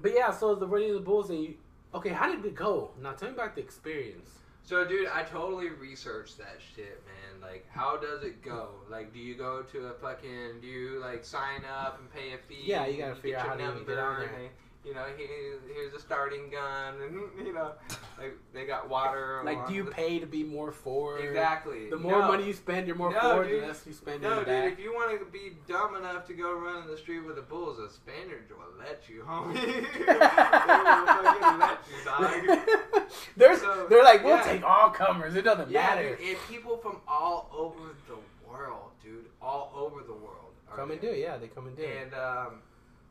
but yeah, so the running of the bulls and you. Okay, how did it go? Now tell me about the experience.
So, dude, I totally researched that shit, man. Like, how does it go? Like, do you go to a fucking? Do you like sign up and pay a fee?
Yeah, you gotta figure out how to get on there.
You know, here, here's a starting gun, and you know, like they got water.
Like, do you pay to be more forward?
Exactly.
The more
No.
money you spend, you're more
No,
forward.
dude.
The less you spend
No, dude,
back.
if you want to be dumb enough to go run in the street with the bulls, the Spaniards will let you, homie. [LAUGHS] they will fucking let you, dog. [LAUGHS]
they're,
So,
they're like, we'll
yeah.
take all comers. It doesn't
Yeah,
matter.
dude, and people from all over the world, dude, all over the world. are
Come and do Yeah, they come and do.
And um,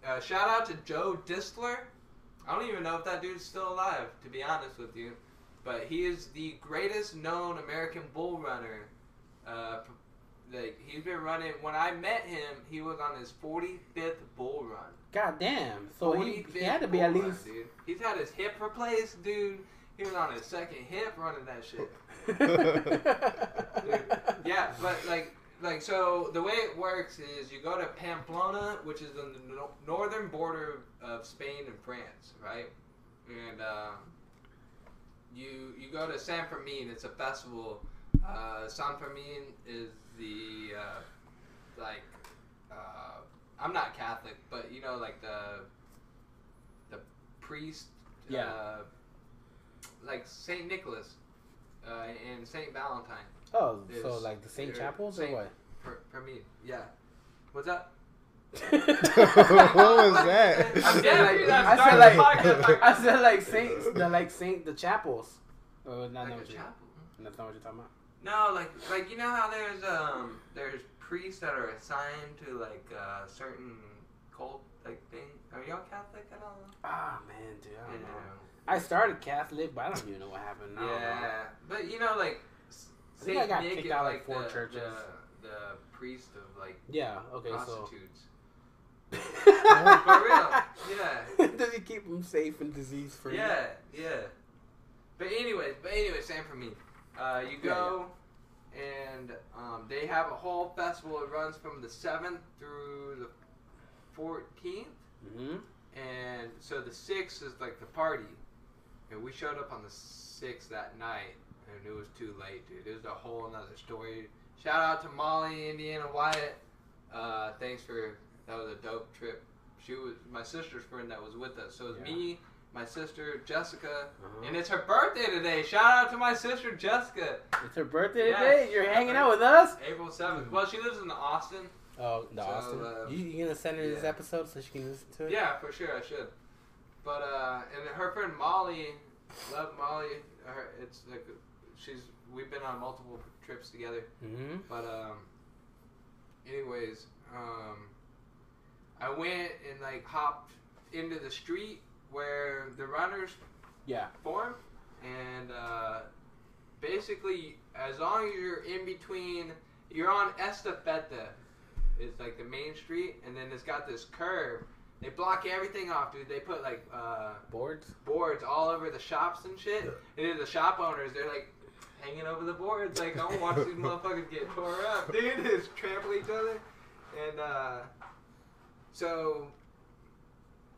uh, shout out to Joe Distler. I don't even know if that dude's still alive, to be honest with you. But he is the greatest known American bull runner. Uh, like he's been running. When I met him, he was on his 45th bull run.
God damn. So he, he had to be
bull
at
run,
least.
dude. He's had his hip replaced, dude. He was on his second hip running that shit. [LAUGHS] yeah, but like, like so the way it works is you go to Pamplona, which is on the no- northern border of Spain and France, right? And um, you you go to San Fermin. It's a festival. Uh, San Fermin is the uh, like uh, I'm not Catholic, but you know, like the the priest,
Yeah.
uh, like Saint Nicholas uh, and Saint Valentine.
Oh,
Is-
so like the Saint
they're
Chapels
Saint-
or what?
For, for me, yeah. What's up? [LAUGHS]
what was that?
I'm
said
dead,
like- I
I'm
said like-
the podcast
I said like Saints, the like Saint the chapels. Oh, not
like a
what you-
chapel.
That's not what you're talking about.
No, like like you know how there's um there's priests that are assigned to like uh, certain cult like thing. Are y'all Catholic at all?
Ah man, dude, I don't know. I started Catholic, but I don't even know what happened. I don't know.
Yeah, but you know like s-
I think I got
Nick
kicked out,
like
like, four
the,
churches.
The, the priest of like
Yeah. Okay. So.
prostitutes.
For [LAUGHS]
For real, yeah. [LAUGHS]
Does he keep them safe and disease free?
Yeah, yeah. But anyways, but anyway, same for me. Uh, you
Yeah,
go, and um, they have a whole festival. It runs from the seventh through the fourteenth,
Mm-hmm.
and so the sixth is like the party. And we showed up on the sixth that night, and it was too late, dude. It was a whole another story. Shout out to Molly, Indiana Wyatt. Uh, thanks for that was a dope trip. She was my sister's friend that was with us. So it was
Yeah.
me, my sister Jessica,
Uh-huh.
and it's her birthday today. Shout out to my sister Jessica.
It's her birthday
Yeah.
today. You're hanging out with us.
April seventh. Well, she lives in Austin.
Oh, the
So,
Austin.
uh,
you, you gonna send her this episode so she can listen to it?
Yeah, for sure I should. But uh, and her friend Molly, love Molly. Her, it's like she's we've been on multiple trips together.
Mm-hmm.
But um, anyways, um, I went and like hopped into the street where the runners
Yeah.
form, and uh, basically, as long as you're in between, you're on Estafeta, it's like the main street, and then it's got this curve. They block everything off, dude. They put like uh,
Boards.
boards all over the shops and shit. And then the shop owners, they're like hanging over the boards, like I want to watch these [LAUGHS] motherfuckers get tore up, dude. [LAUGHS] Just trample each other, and uh, so,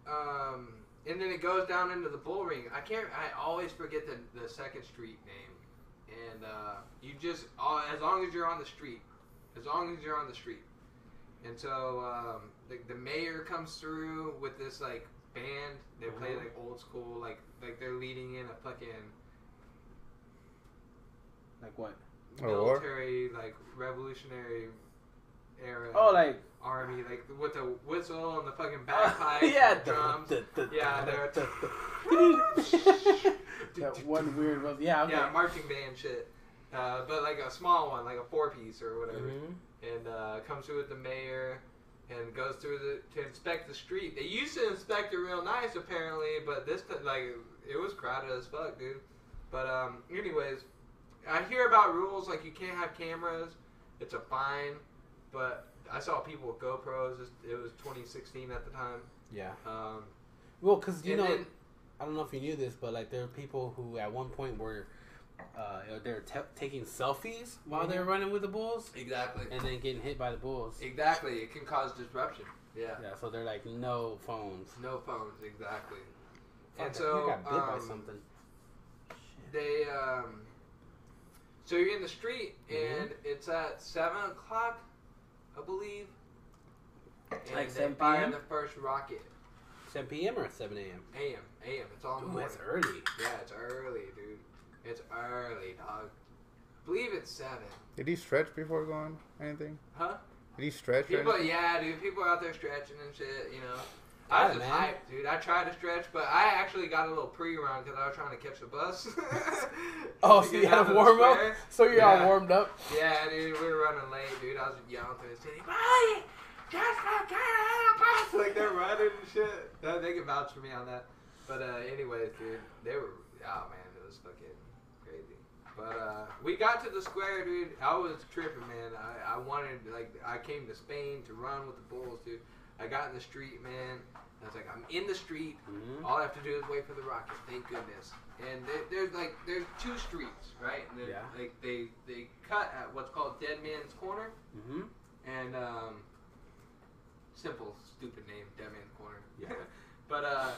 um, and then it goes down into the bull ring. I can't. I always forget the the second street name, and uh, you just uh, as long as you're on the street, as long as you're on the street, and so um, the the mayor comes through with this like band. They play
Mhm.
like old school, like like they're leading in a fucking
Like what?
Military, like revolutionary era.
Oh, like
army, like with the whistle and the fucking [LAUGHS] bagpipes,
yeah,
and the drums.
the- the-
Yeah, they're-
the- [LAUGHS] [LAUGHS] that one weird. Was, yeah. Okay.
Yeah, marching band shit. Uh, but like a small one, like a four piece or whatever.
Mhm.
And uh, comes through with the mayor and goes through the to inspect the street. They used to inspect it real nice apparently, but this like it was crowded as fuck, dude. But um, anyways, I hear about rules like you can't have cameras. It's a fine, but I saw people with GoPros. It was 2016 at the time.
Yeah.
Um,
Well, because you know,
then-
I don't know if you knew this, but like there are people who at one point were, uh, they're t- taking selfies while they're
Mhm.
running with the bulls,
exactly.
and then getting hit by the bulls.
Exactly. It can cause disruption. Yeah.
Yeah. So they're like no phones.
No phones. Exactly.
Fuck,
And so,
I got bit by
um,
something.
They um. So you're in the street
Mhm.
and it's at seven o'clock, I believe. And
Like
they
7
fire
p.m.?
the first rocket.
7 p.m. or 7 a.m.
A.M. A.M. It's all in the
Ooh,
morning.
that's early.
Yeah, it's early, dude. It's early, dog. I believe it's seven.
Did he stretch before going? Anything?
Huh?
Did he stretch? or
People,
anything?
yeah, dude. People out there stretching and shit. You know. I was
Yeah,
just
man.
hyped, dude. I tried to stretch, but I actually got a little pre-run because I was trying to catch the bus. [LAUGHS]
Oh,
To
so you had to
to the
warm up? So you're
Yeah.
all warmed up?
Yeah, dude, we were running late, dude. I was yelling through the city, Molly, just get on the bus! Like they're running and shit. They- They can vouch for me on that. But uh, anyways, dude, they were. Oh man, it was fucking crazy. But uh, we got to the square, dude. I was tripping, man. I, I wanted like I came to Spain to run with the bulls, dude. I got in the street, man. I was like, I'm in the street.
Mm-hmm.
All I have to do is wait for the rocket. Thank goodness. And there's like there's two streets, right? And
Yeah.
Like they they cut at what's called Dead Man's Corner,
Mm-hmm.
and um, simple stupid name, Dead Man's Corner.
Yeah. [LAUGHS]
but uh,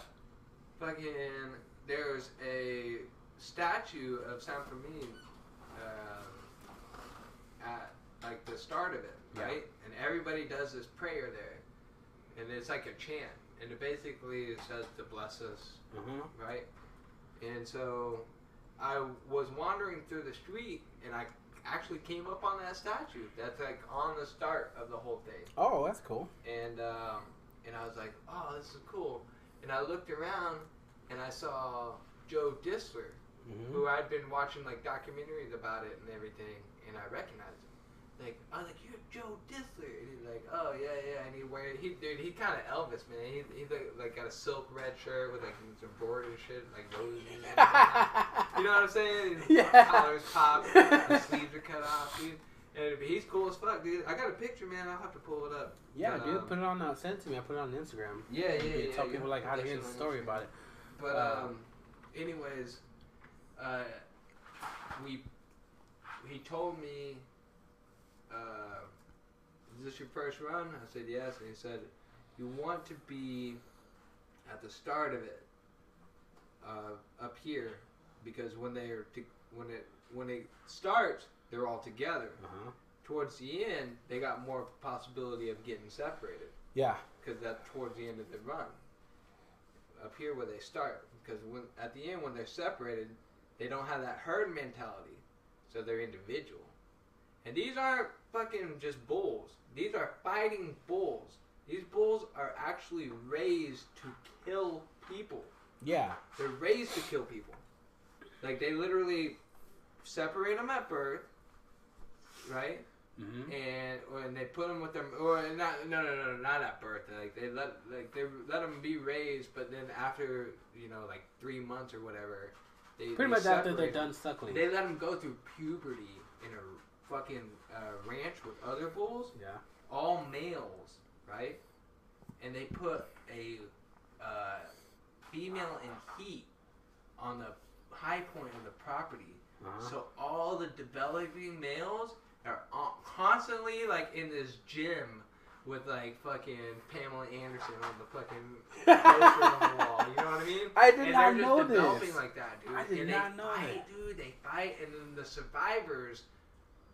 fucking there's a statue of San Fermin uh, at like the start of it, right?
Yeah.
right? And everybody does this prayer there. And it's like a chant, and it basically says to bless us,
Uh-huh.
right? And so I was wandering through the street, and I actually came up on that statue. That's like on the start of the whole thing,
Oh, that's cool.
and um, and I was like, oh, this is cool. And I looked around, and I saw Joe Distler,
hmm
who I'd been watching like documentaries about it and everything, and I recognized him. Like I was like, "You're Joe Distler," and he's like, "Oh yeah, yeah." And he wear he dude, he kind of Elvis man. He he like, got a silk red shirt with like some embroidered shit, like roses. and you know what I'm saying? [LAUGHS] His
Yeah.
collars pop, [LAUGHS] his sleeves are cut off, dude. And he's cool as fuck, dude. I got a picture, man. I'll have to pull it up.
yeah,
But,
dude,
um,
put it on. Uh, send it to me. I put it on Instagram.
Yeah, yeah,
You
yeah.
tell
yeah.
people like how to hear the story about it.
But
Uh,
um, anyways, uh, we he told me, uh, "Is this your first run?" I said yes, and he said, "You want to be at the start of it, uh, up here, because when they're to, when it when it starts, they're all together.
Uh huh.
Towards the end, they got more possibility of getting separated."
Yeah.
because that's towards the end of the run. Up here where they start, because when at the end when they're separated, they don't have that herd mentality, so they're individual. And these aren't fucking just bulls; these are fighting bulls. These bulls are actually raised to kill people.
Yeah.
They're raised to kill people. Like they literally separate them at birth, right?
Mm-hmm.
and when they put them with them, or not, no, no, no, not at birth. Like they let, like they let them be raised, but then after you know, like three months or whatever, they
Pretty
they
much after they're done suckling.
They let them go through puberty in a fucking uh, ranch with other bulls,
yeah.
all males, right? And they put a uh, female in heat on the high point of the property
Uh-huh.
so all the developing males are constantly like in this gym with like fucking Pamela Anderson on the fucking poster on the [LAUGHS] wall. You know what I mean?
I did
and
not know this.
they're just developing like that, dude.
I did
and
not
they
know
fight,
that.
dude. They fight, and then the survivors,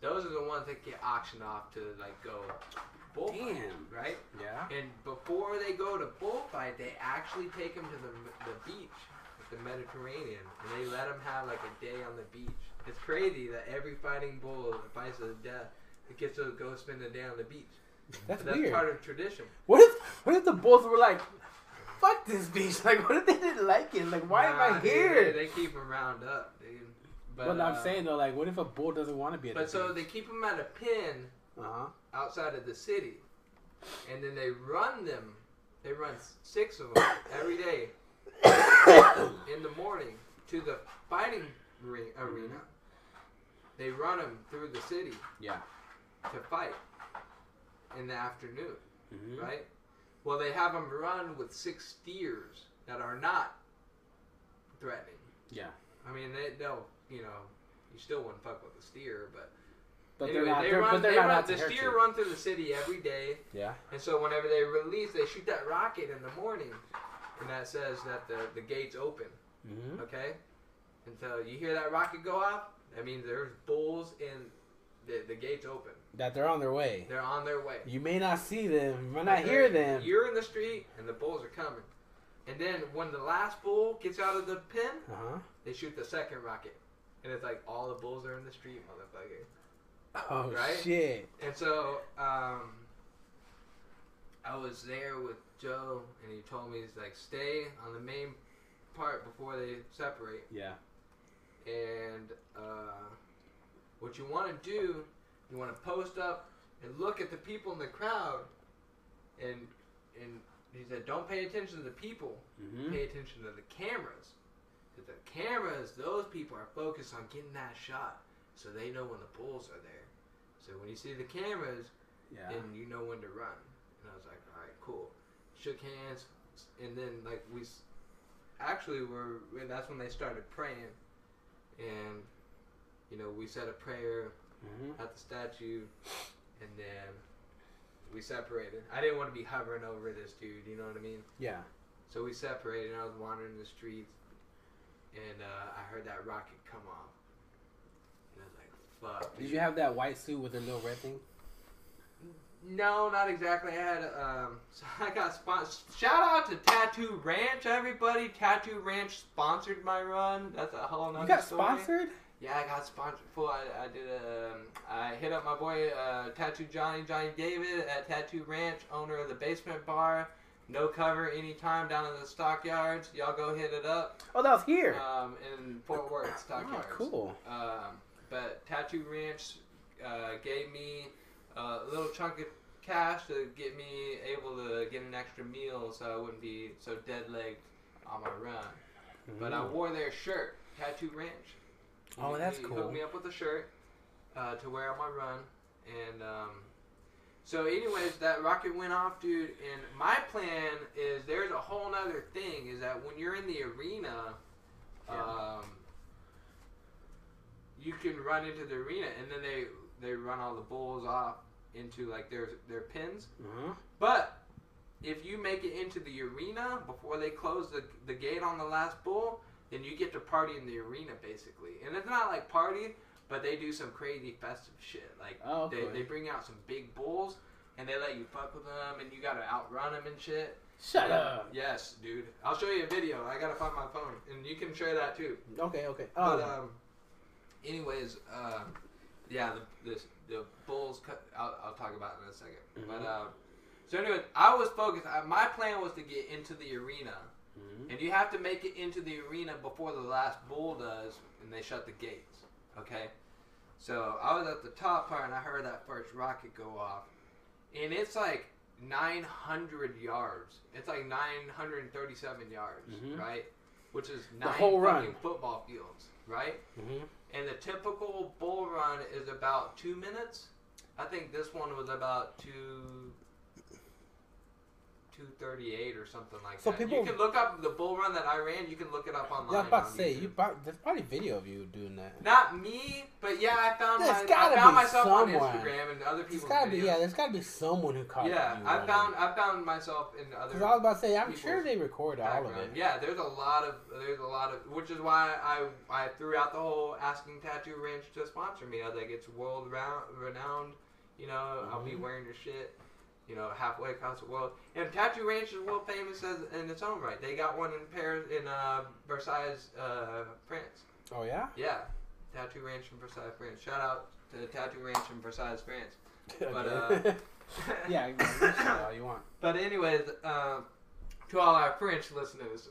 those are the ones that get auctioned off to like go bullfight,
Damn.
right?
Yeah.
And before they go to bullfight, they actually take them to the, the beach, the Mediterranean, and they let them have like a day on the beach. It's crazy that every fighting bull that fights to the death it gets to go spend a day on the beach.
That's,
that's
weird.
part of tradition.
What if what if the bulls were like, fuck this beach? [LAUGHS] Like, what if they didn't like it? Like, why
Nah,
am I
dude,
here?
They, they keep them round up, dude. But
But I'm
uh,
saying though, like, what if a bull doesn't want to be at
But
the
so they keep them at a pen
Uh huh.
outside of the city, and then they run them. They run six of them every day [COUGHS] in the morning to the fighting re- arena. They run them through the city
Yeah.
to fight in the afternoon,
Mm-hmm.
right? Well, they have them run with six steers that are not threatening.
Yeah.
I mean, they, they'll, you know, you still wouldn't fuck with a steer, but,
But
anyway,
they're not.
they
They're,
run. they run the steer
you.
run through the city every day.
Yeah.
And so whenever they release, they shoot that rocket in the morning, and that says that the the gates open.
Mm-hmm.
Okay, and so you hear that rocket go off, that means there's bulls in the the gates open.
That they're on their way.
They're on their way.
You may not see them. You
But
not hear them.
You're in the street, and the bulls are coming. And then when the last bull gets out of the pen,
Uh huh.
they shoot the second rocket, and it's like all the bulls are in the street, motherfucker.
Oh
Right?
shit.
And so, um, I was there with Joe, and he told me he's like, stay on the main part before they separate.
Yeah.
And uh, what you want to do, you want to post up and look at the people in the crowd, and and he said, don't pay attention to the people,
Mm-hmm.
pay attention to the cameras. Because the cameras, those people are focused on getting that shot, so they know when the bulls are there. So when you see the cameras,
Yeah.
then you know when to run. And I was like, all right, cool. Shook hands, and then like we actually were. That's when they started praying, and you know we said a prayer
Mm-hmm.
at the statue, and then we separated. I didn't want to be hovering over this dude. You know what I mean?
Yeah.
So we separated, and I was wandering the streets, and uh, I heard that rocket come off, and I was like, fuck.
Did you have that white suit with the little red thing?
No, not exactly. I had um, [LAUGHS] so I got sponsored. Shout out to Tattoo Ranch, everybody. Tattoo Ranch sponsored my run. That's a whole nother
You got
story.
sponsored?
Yeah, I got sponsored. Full. I, I did. Um, I hit up my boy uh, Tattoo Johnny Johnny David at Tattoo Ranch, owner of the Basement Bar. No cover anytime down in the stockyards. Y'all go hit it up.
Oh, that was here.
Um, in Fort Worth stockyards.
oh, cool.
Um, but Tattoo Ranch uh, gave me a little chunk of cash to get me able to get an extra meal so I wouldn't be so dead legged on my run. But I
Mm.
wore their shirt, Tattoo Ranch.
Oh,
He-
that's
he
cool.
hooked me up with a shirt uh, to wear on my run. And um, so, anyways, that rocket went off, dude. And my plan is there's a whole nother thing is that when you're in the arena,
Yeah.
um, you can run into the arena, and then they they run all the bulls off into like their their pins.
Uh-huh.
But if you make it into the arena before they close the, the gate on the last bull, then you get to party in the arena basically. And it's not like party, but they do some crazy festive shit. Like
Oh, okay.
they, they bring out some big bulls and they let you fuck with them and you gotta outrun them and shit.
Shut
Yeah.
up.
Yes, dude. I'll show you a video. I gotta find my phone and you can share that too.
Okay, okay.
But
Oh,
um, anyways, um, yeah, the the, the Bulls. Cut, I'll, I'll talk about it in a 2nd
Mhm.
But um, so anyway, I was focused. I, my plan was to get into the arena,
Mhm.
and you have to make it into the arena before the last bull does, and they shut the gates. Okay. So I was at the top part, and I heard that first rocket go off, and it's like 900 yards. It's like 937 yards,
Mhm.
right? Which is
The
nine
whole run.
football fields, right?
Mhm.
And the typical bull run is about two minutes. I think this one was about two. 238 or something like
So
that.
people-
you can look up the bull run that I ran. You can look it up online.
Yeah, I was about to say
YouTube.
you. Probably, there's probably video of you doing that.
Not me, but yeah, I found
There's
my, I
gotta
found
be
myself on
someone.
Instagram and other
There's
people's
gotta be yeah. There's gotta be someone who caught
yeah. I
running.
found I found myself in other.
Because I was about to say, I'm sure they record all of it.
Yeah, there's a lot of there's a lot of which is why I I threw out the whole asking Tattoo Ranch to sponsor me. I was like, it's world round, renowned. You know, I'll be
Mhm.
wearing your shit. You know, halfway across the world. And Tattoo Ranch is world famous as in its own right. They got one in Paris, in uh, Versailles, uh, France.
Oh yeah.
Yeah, Tattoo Ranch in Versailles, France. Shout out to Tattoo Ranch in Versailles, France. [LAUGHS] But, uh, [LAUGHS]
yeah, you all you want. [LAUGHS]
But anyways, um, to all our French listeners.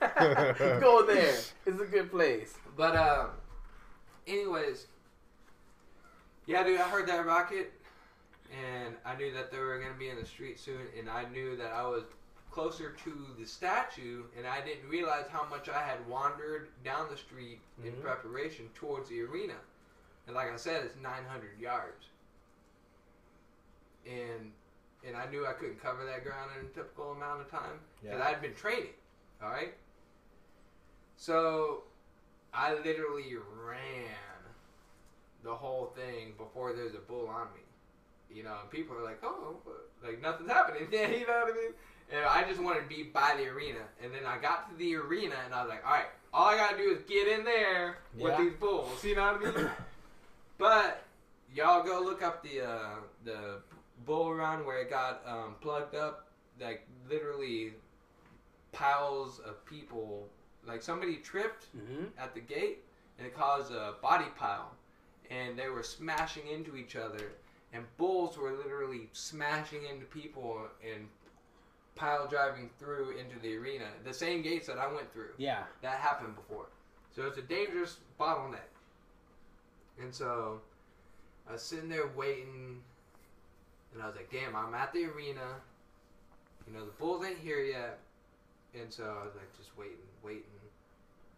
Go there. It's a good place.
but um, anyways, yeah, dude, I heard that rocket, and I knew that they were gonna be in the street soon, and I knew that I was closer to the statue, and I didn't realize how much I had wandered down the street in
Mhm.
preparation towards the arena. And like I said, it's 900 yards, and and I knew I couldn't cover that ground in a typical amount of time because
Yeah.
I'd been training. All right. So I literally ran the whole thing before there's a bull on me. You know, and people are like, "Oh, like nothing's happening." Yeah, [LAUGHS] you know what I mean. And I just wanted to be by the arena, and then I got to the arena, and I was like, "All right, all I gotta do is get in there with
Yeah.
these bulls." You know what I mean? [COUGHS] but y'all go look up the uh, the bull run where it got um, plugged up, like literally piles of people. Like somebody tripped
Mm-hmm.
at the gate and it caused a body pile and they were smashing into each other and bulls were literally smashing into people and pile driving through into the arena the same gates that i went through.
Yeah.
that happened before. So it's a dangerous bottleneck. And so i was sitting there waiting and i was like damn i'm at the arena. You know the bulls ain't here yet. And so i was like just waiting waiting.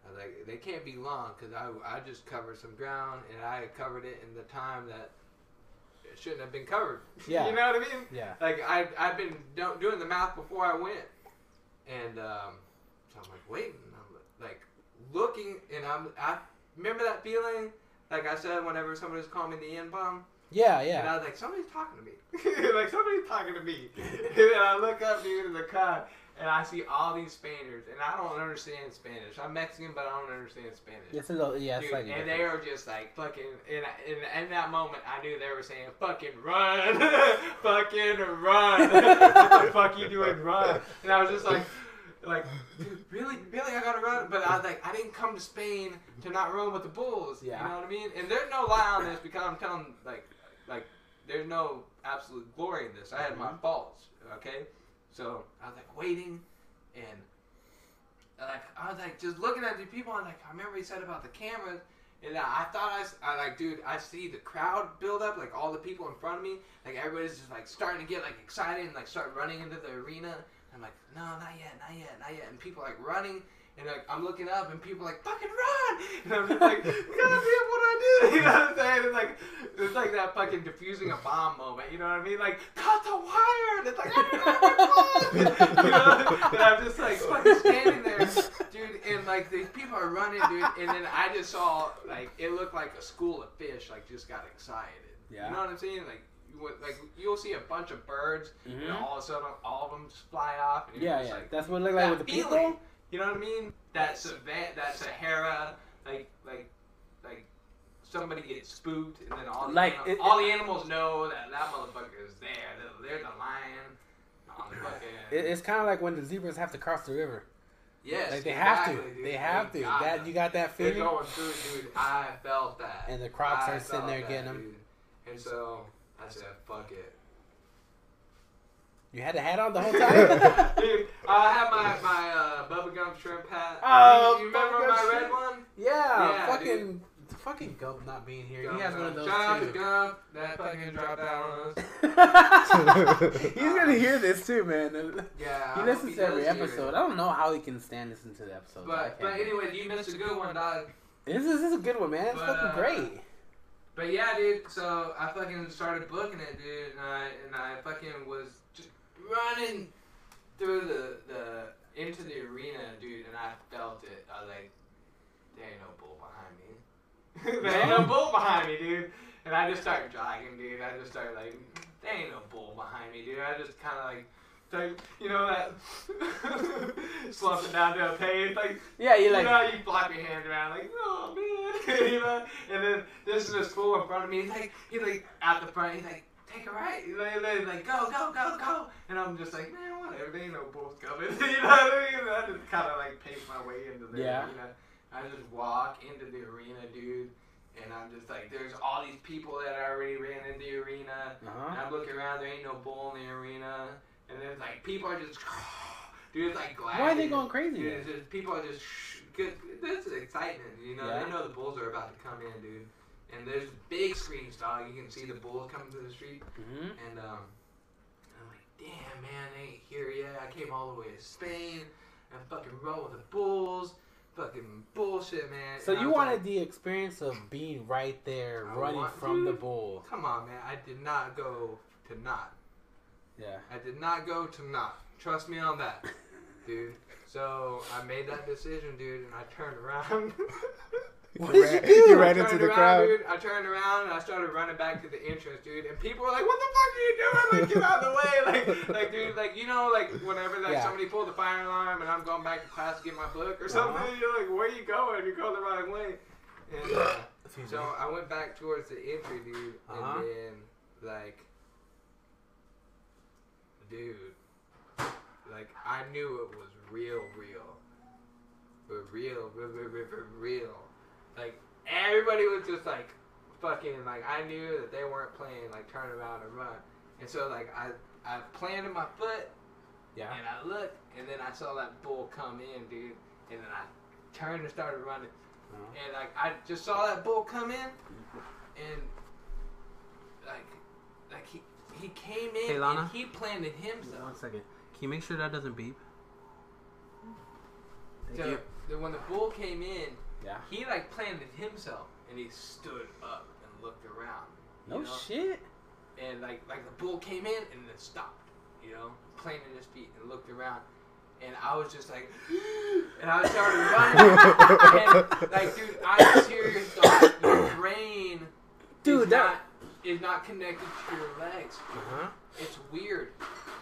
I was like, they can't be long because I, I just covered some ground and I had covered it in the time that shouldn't have been covered. [LAUGHS]
Yeah.
you know what I mean?
Yeah.
Like I I've been do- doing the math before I went, and um, so I'm like waiting. I'm like looking, and I'm I remember that feeling. Like I said, whenever somebody was calling me the N bomb,
Yeah. yeah. and.
I was like, somebody's talking to me. [LAUGHS] like somebody's talking to me. [LAUGHS] and then I look up, dude, in the car, and I see all these Spaniards, and I don't understand Spanish. I'm Mexican, but I don't understand Spanish.
It's a little, yeah,
Dude, and they are just like fucking. In, in, in that moment, I knew they were saying "fucking run, [LAUGHS] fucking run." [LAUGHS] what the fuck you doing, run? And I was just like, like, dude, really, really, I gotta run. But I was like, I didn't come to Spain to not run with the bulls.
Yeah.
You know what I mean? And there's no lie on this because I'm telling like, like, there's no absolute glory in this. I had my
Mhm.
faults. Okay, so I was like waiting, and like I was like just looking at the people. And like I remember he said about the cameras. And I thought I, I like, dude, I see the crowd build up, like all the people in front of me, like everybody's just like starting to get like excited and like start running into the arena. I'm like, no, not yet, not yet, not yet. And people like running, and like I'm looking up, and people like fucking run, [LAUGHS] and I'm just like, God damn, what do I do? [LAUGHS] You know what I'm saying? It's like it's like that fucking diffusing a bomb moment. You know what I mean? Like cut the wire, and it's like, I don't know, you know? and I'm just like fucking standing there, dude, and like these people are running, dude, and then I just saw like it looked like a school of fish like just got excited.
Yeah.
You know what I'm saying? Like. You would, like you'll see a bunch of birds, and
Mhm.
all of a sudden all of them just fly off. And
Yeah, yeah.
like,
That's what it looked like with the
feeling,
people.
You know what I mean? That Savan- that Sahara, like like like somebody gets spooked, and then all the
Like,
anim-
it-
all the animals know that that motherfucker is there. They're, they're the lion. The
It, it's kind of like when the zebras have to cross the river.
yes,
Like they have to.
dude.
They have to. That
them.
you got that
They're
feeling.
going through, dude. I felt that.
And the crocs
I
are sitting there
that,
them.
dude. And so I said, "Fuck it."
You had a hat on the whole time. [LAUGHS]
Dude, I have my my uh, bubblegum shrimp hat.
Oh,
you, you remember
bubblegum
my
shrimp.
red one?
yeah,
Yeah,
fucking, fucking Gump not being here.
Gump,
he has one of
uh,
those
Shout out to. Gump. That fucking dropped down on us. [LAUGHS]
He's gonna hear this too, man.
Yeah.
He listens
hope
to every episode. I don't know how he can stand listening to the episodes.
But but anyway, you missed a good one, dog.
this is, this is a good one, man. It's
But,
fucking
uh,
great.
But yeah, dude. So I fucking started booking it, dude, and I and I fucking was just running through the the into the arena, dude, and I felt it. I was like, there ain't no bull behind me. [LAUGHS] there ain't no bull behind me, dude. And I just started jogging, dude. I just started like, there ain't no bull behind me, dude. I just kind of like. Like, you know that [LAUGHS] slumping down to a pace, like
Yeah, you like you
know, how you flap your hands around like, oh man, [LAUGHS] you know. And then this is this fool in front of me. He's like, he's like at the front. He's like, take a right. He's like, go, go, go, go. And I'm just like, man, whatever. There ain't no bulls coming. [LAUGHS] you know what I mean? I just kind of like pace my way into there.
Yeah.
Know, I just walk into the arena, dude. And I'm just like, there's all these people that already ran in the arena. And
Uh-huh.
I'm looking around, there ain't no bull in the arena. And then it's like, people are just, [SIGHS] dude, it's like glad.
Why are they going crazy?
Dude, it's just, people are just. This is excitement, you know.
Yeah.
They know the bulls are about to come in, dude. And there's big screens, dog. You can see the bulls coming through the street.
Mhm.
And um, I'm like, damn, man, they ain't here yet. I came all the way to Spain. And fucking roll with the bulls. Fucking bullshit, man.
So
And
you wanted
like,
the experience of being right there,
I
running
want
from the bull.
Come on, man. I did not go to not.
Yeah.
I did not go to not. Trust me on that, [LAUGHS] dude. So I made that decision, dude, and I turned around. [LAUGHS]
What
you
did you
ran,
do?
You ran into the
around,
crowd.
dude. I turned around and I started running back to the entrance, dude. And people were like, "What the fuck are you doing? Like, get out of the [LAUGHS] way!" Like, like, dude, like you know, like whenever like
Yeah.
somebody pulled the fire alarm and I'm going back to class to get my book or something,
Uh-huh.
you're like, "Where are you going? You're going the wrong way." And uh, [LAUGHS] so. I went back towards the entry, dude,
Uh-huh.
and then like, dude, like I knew it was real, real, but real, real, real, real, real, real. Like everybody was just like fucking like I knew that they weren't playing like turn around and run, and so like I I planted my foot
Yeah.
and I looked, and then I saw that bull come in, dude, and then I turned and started running.
Uh-huh.
And like I just saw that bull come in, and like like he he came in
Hey, Lana?
and he planted
One
himself.
second. Can you make sure that doesn't beep? Thank
So
you.
the, when the bull came in,
Yeah.
he like planted himself, and he stood up and looked around.
No
know?
shit.
And like like the bull came in and then stopped, you know, planted his feet and looked around. And I was just like, [GASPS] and I started running. [LAUGHS] and like, dude, I seriously thought your brain
Dude,
is
that-
not is not connected to your legs.
Uh-huh.
It's weird.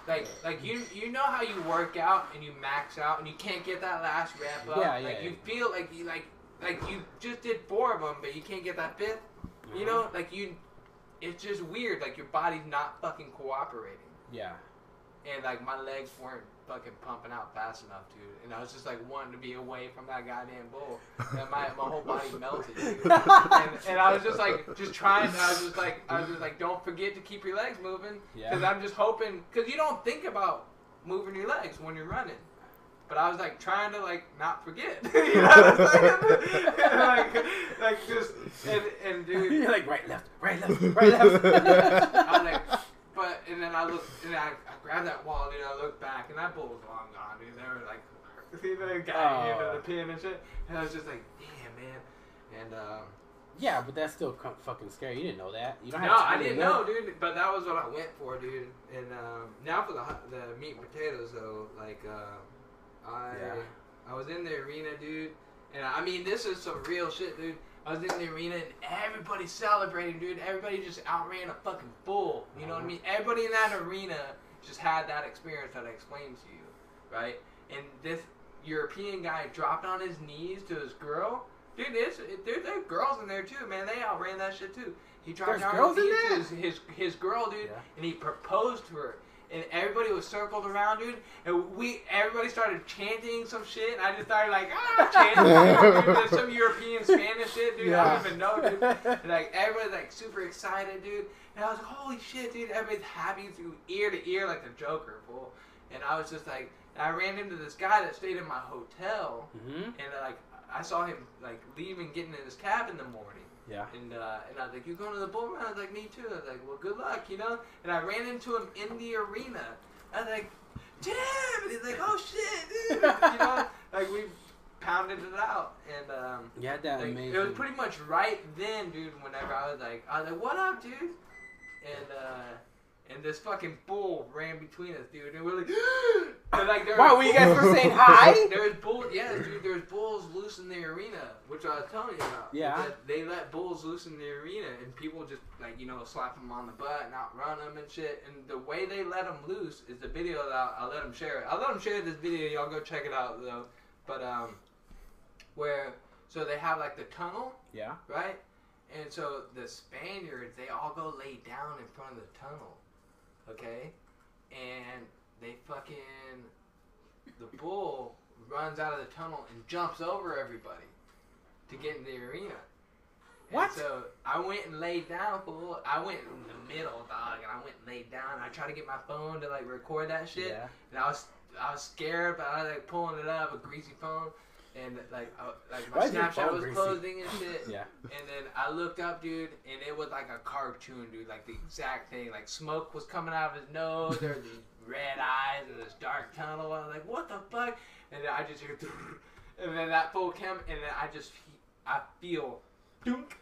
Like like you you know how you work out and you max out and you can't get that last rep up.
Yeah, yeah,
Like
yeah.
you feel like you like like you just did four of them, but you can't get that fifth. You know, uh-huh. like you, it's just weird. Like your body's not fucking cooperating,
Yeah.
and like my legs weren't fucking pumping out fast enough, dude. And I was just like wanting to be away from that goddamn bull, and my my whole body [LAUGHS] melted, dude. [LAUGHS] and, and I was just like, just trying. I was just like, I was just like, don't forget to keep your legs moving, because
Yeah.
I'm just hoping, because you don't think about moving your legs when you're running. But I was like trying to like not forget, [LAUGHS] you know what I'm saying? And, [LAUGHS] like, [LAUGHS] like just and and dude,
You're like right, left, right, left, right, left.
I was like, but and then I look and I, I grabbed that wall, dude. I look back and that bull was long gone, dude. They were like, see the guy
Oh.
into the pin and shit. And I was just like, damn, man. And um,
yeah, but that's still fucking scary. You didn't know that. You don't
no, I didn't know, dude. But that was what I went for, dude. And um, now for the the meat and potatoes, though, like uh, I
Yeah.
I was in the arena, dude. And I mean, this is some real shit, dude. I was in the arena and everybody celebrating, dude. Everybody just outran a fucking bull. You know what I mean? Everybody in that arena just had that experience that I explained to you, right? And this European guy dropped on his knees to his girl. Dude, it's, there, there are girls in there too, man. They outran that shit too. He dropped
There's
on his knees to his, his, his girl, dude,
Yeah.
and he proposed to her. And everybody was circled around, dude. And we, everybody started chanting some shit. And I just started like, ah, [LAUGHS] chanting dude, there's some European Spanish shit, dude. I don't even know, dude. [LAUGHS] And, like everybody's like super excited, dude. And I was like, holy shit, dude. Everybody's happy through ear to ear like the Joker, fool. And I was just like, I ran into this guy that stayed in my hotel,
Mm-hmm.
and like I saw him like leaving, getting in his cab in the morning.
Yeah.
And uh, and I was like, "You going to the bull run?" I was like, "Me too." I was like, "Well, good luck," you know. And I ran into him in the arena. I was like, "Jim!" And he's like, "Oh shit, dude!" you know, [LAUGHS] like we pounded it out, and um,
You had that
like,
amazing.
it was pretty much right then, dude. Whenever I was like, I was like, "What up, dude?" And uh, and this fucking bull ran between us, dude. And we're [GASPS] like, and like there
Wow, were you guys
bulls-
saying hi? [LAUGHS]
There's bulls, yeah, dude. There's bulls loose in the arena, which I was telling you about.
Yeah.
That they let bulls loose in the arena, and people just like you know slap them on the butt and outrun them and shit. And the way they let them loose is the video that I'll, I'll let them share it. I'll let them share this video. Y'all go check it out though. But um, where so they have like the tunnel,
Yeah.
right? And so the Spaniards, they all go lay down in front of the tunnel, okay? And they fucking the bull runs out of the tunnel and jumps over everybody to get in the arena. And
What?
so I went and laid down, fool. I went in the middle, dog, and I went and laid down. I tried to get my phone to like record that shit,
Yeah.
and I was I was scared, but I was like pulling it up, a greasy phone, and like I, like my
Why
Snapchat was
greasy?
closing and shit. [LAUGHS]
Yeah.
And then I looked up, dude, and it was like a cartoon, dude, like the exact thing. Like smoke was coming out of his nose, there were these [LAUGHS] red eyes and this dark tunnel. I was like, what the fuck? And then I just hear, [LAUGHS] and then that full cam, and then I just, I feel, dunk,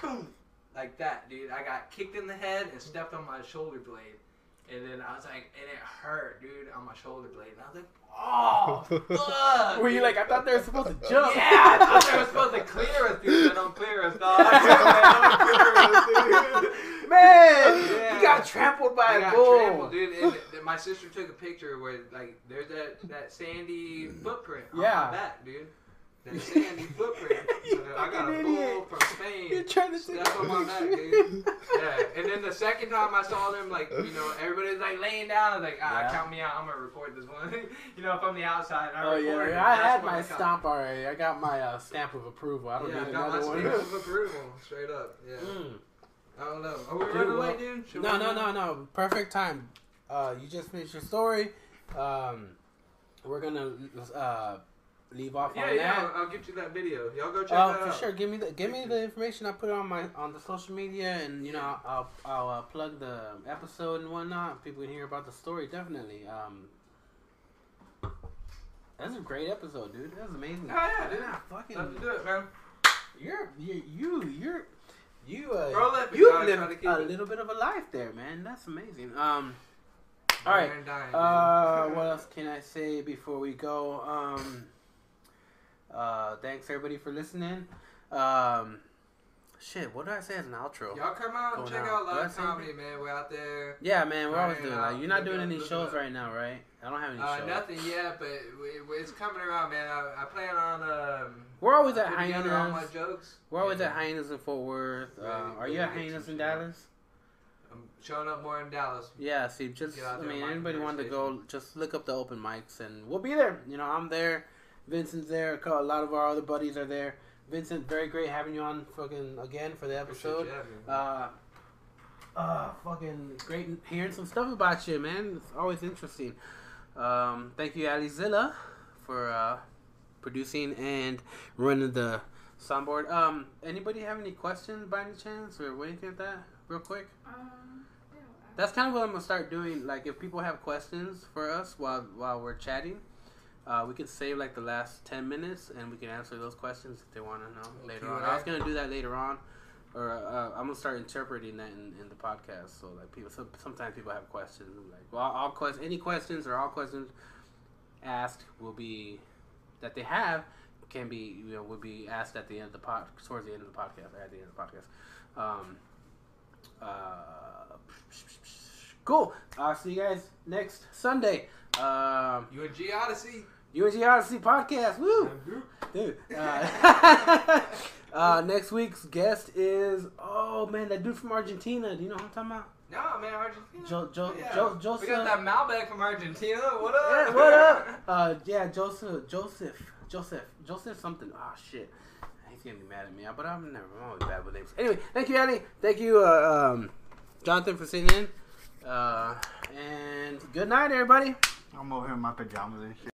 boom, like that, dude. I got kicked in the head and stepped on my shoulder blade. And then I was like, and it hurt, dude, on my shoulder blade. And I was like, oh, [LAUGHS] fuck.
Were you like, I thought they were supposed to jump?
Yeah, I thought they were supposed to clear us, dude. They don't clear us, dog. [LAUGHS] [LAUGHS] They don't clear us, dude.
Man,
Yeah.
you got trampled by
I
a bull.
trampled, dude. And th- my sister took a picture where, like, there's that, that sandy mm. footprint on
Yeah.
my back, dude. That sandy footprint. [LAUGHS]
You
I got a
fucking
bull from Spain.
You're trying to take
That's on my back, dude. [LAUGHS] Yeah, and then the second time I saw them, like, you know, everybody's like laying down. I was like, ah,
Yeah.
count me out. I'm gonna record this one. [LAUGHS] you know, from the outside. I
Oh
recorded it.
yeah, I had my
I caught-
stamp already. I got my uh, stamp of approval. I don't
yeah, I
need
got my
one.
stamp of approval, straight up. Yeah.
Mm.
I don't know. Are we
Dude,
running
well-
away, dude? Should
No, no, no, no. Perfect time. Uh, you just finished your story. Um, we're gonna uh, leave off
Yeah,
on
yeah.
that.
I'll, I'll get you that video. Y'all go check
Oh,
that
for
out.
sure. Give me the give me the information. I put it on my on the social media, and you know
Yeah.
I'll I'll uh, plug the episode and whatnot. People can hear about the story definitely. Um, that's a great episode, dude. That was amazing.
Oh, yeah, dude.
fucking.
Let's do it, man.
You're you you you're you uh
Roll it,
you've
gotta try to
lived a
it.
little bit of a life there, man. That's amazing. Um, all right. Uh, what else can I say before we go? Um, uh, thanks everybody for listening. Um, shit. What did I say as an outro?
Y'all come out and check
out.
out live comedy, man. We're out there.
Yeah, man, we're always doing like you're not doing
up-
any shows
up.
right now, right? I don't have any
Uh,
shows.
nothing yet, but it's coming around, man. I, I plan on um.
We're always at
together all my
Hyenas.
jokes.
We're always
Yeah.
at Hyenas in Fort Worth. Uh, are you at Hyenas in. Dallas?
I'm showing up more in Dallas.
Yeah, see, just I mean, anybody want to go, just look up the open mics, and we'll be there. You know, I'm there. Vincent's there. A lot of our other buddies are there. Vincent, very great having you on fucking again for the episode.
You.
Uh, uh, fucking great hearing some stuff about you, man. It's always interesting. Um, thank you, Alizilla, for uh, producing and running the soundboard. Um, anybody have any questions by any chance or anything like that, real quick?
Um, yeah.
That's kind of what I'm gonna start doing. Like, if people have questions for us while while we're chatting, uh, we can save like the last ten minutes and we can answer those questions if they want to know
Little
later on.
Q&A.
I was gonna do that later on, or uh, I'm gonna start interpreting that in, in the podcast. So like people, some, sometimes people have questions. Like, well, all quest any questions or all questions asked will be that they have can be you know will be asked at the end of the pod towards the end of the podcast or at the end of the podcast. Um, uh, cool. I'll see you guys next Sunday. Um,
UNG Odyssey.
UNG Odyssey podcast. Woo, dude. Uh, [LAUGHS] uh, next week's guest is oh man, that dude from Argentina. Do you know who I'm talking about?
No, man, Argentina.
Jo- Jo-
yeah.
Jo-
We got that Malbec from Argentina. What up?
Yeah, what up? [LAUGHS] Uh, yeah, Joseph, Joseph, Joseph, Joseph something. Oh shit, he's gonna be mad at me. But I'm never. I'm always bad with names. Anyway, thank you, Ali. Thank you, uh, um, Jonathan, for sitting in. Uh, and good night, everybody.
I'm over here in my pajamas and shit.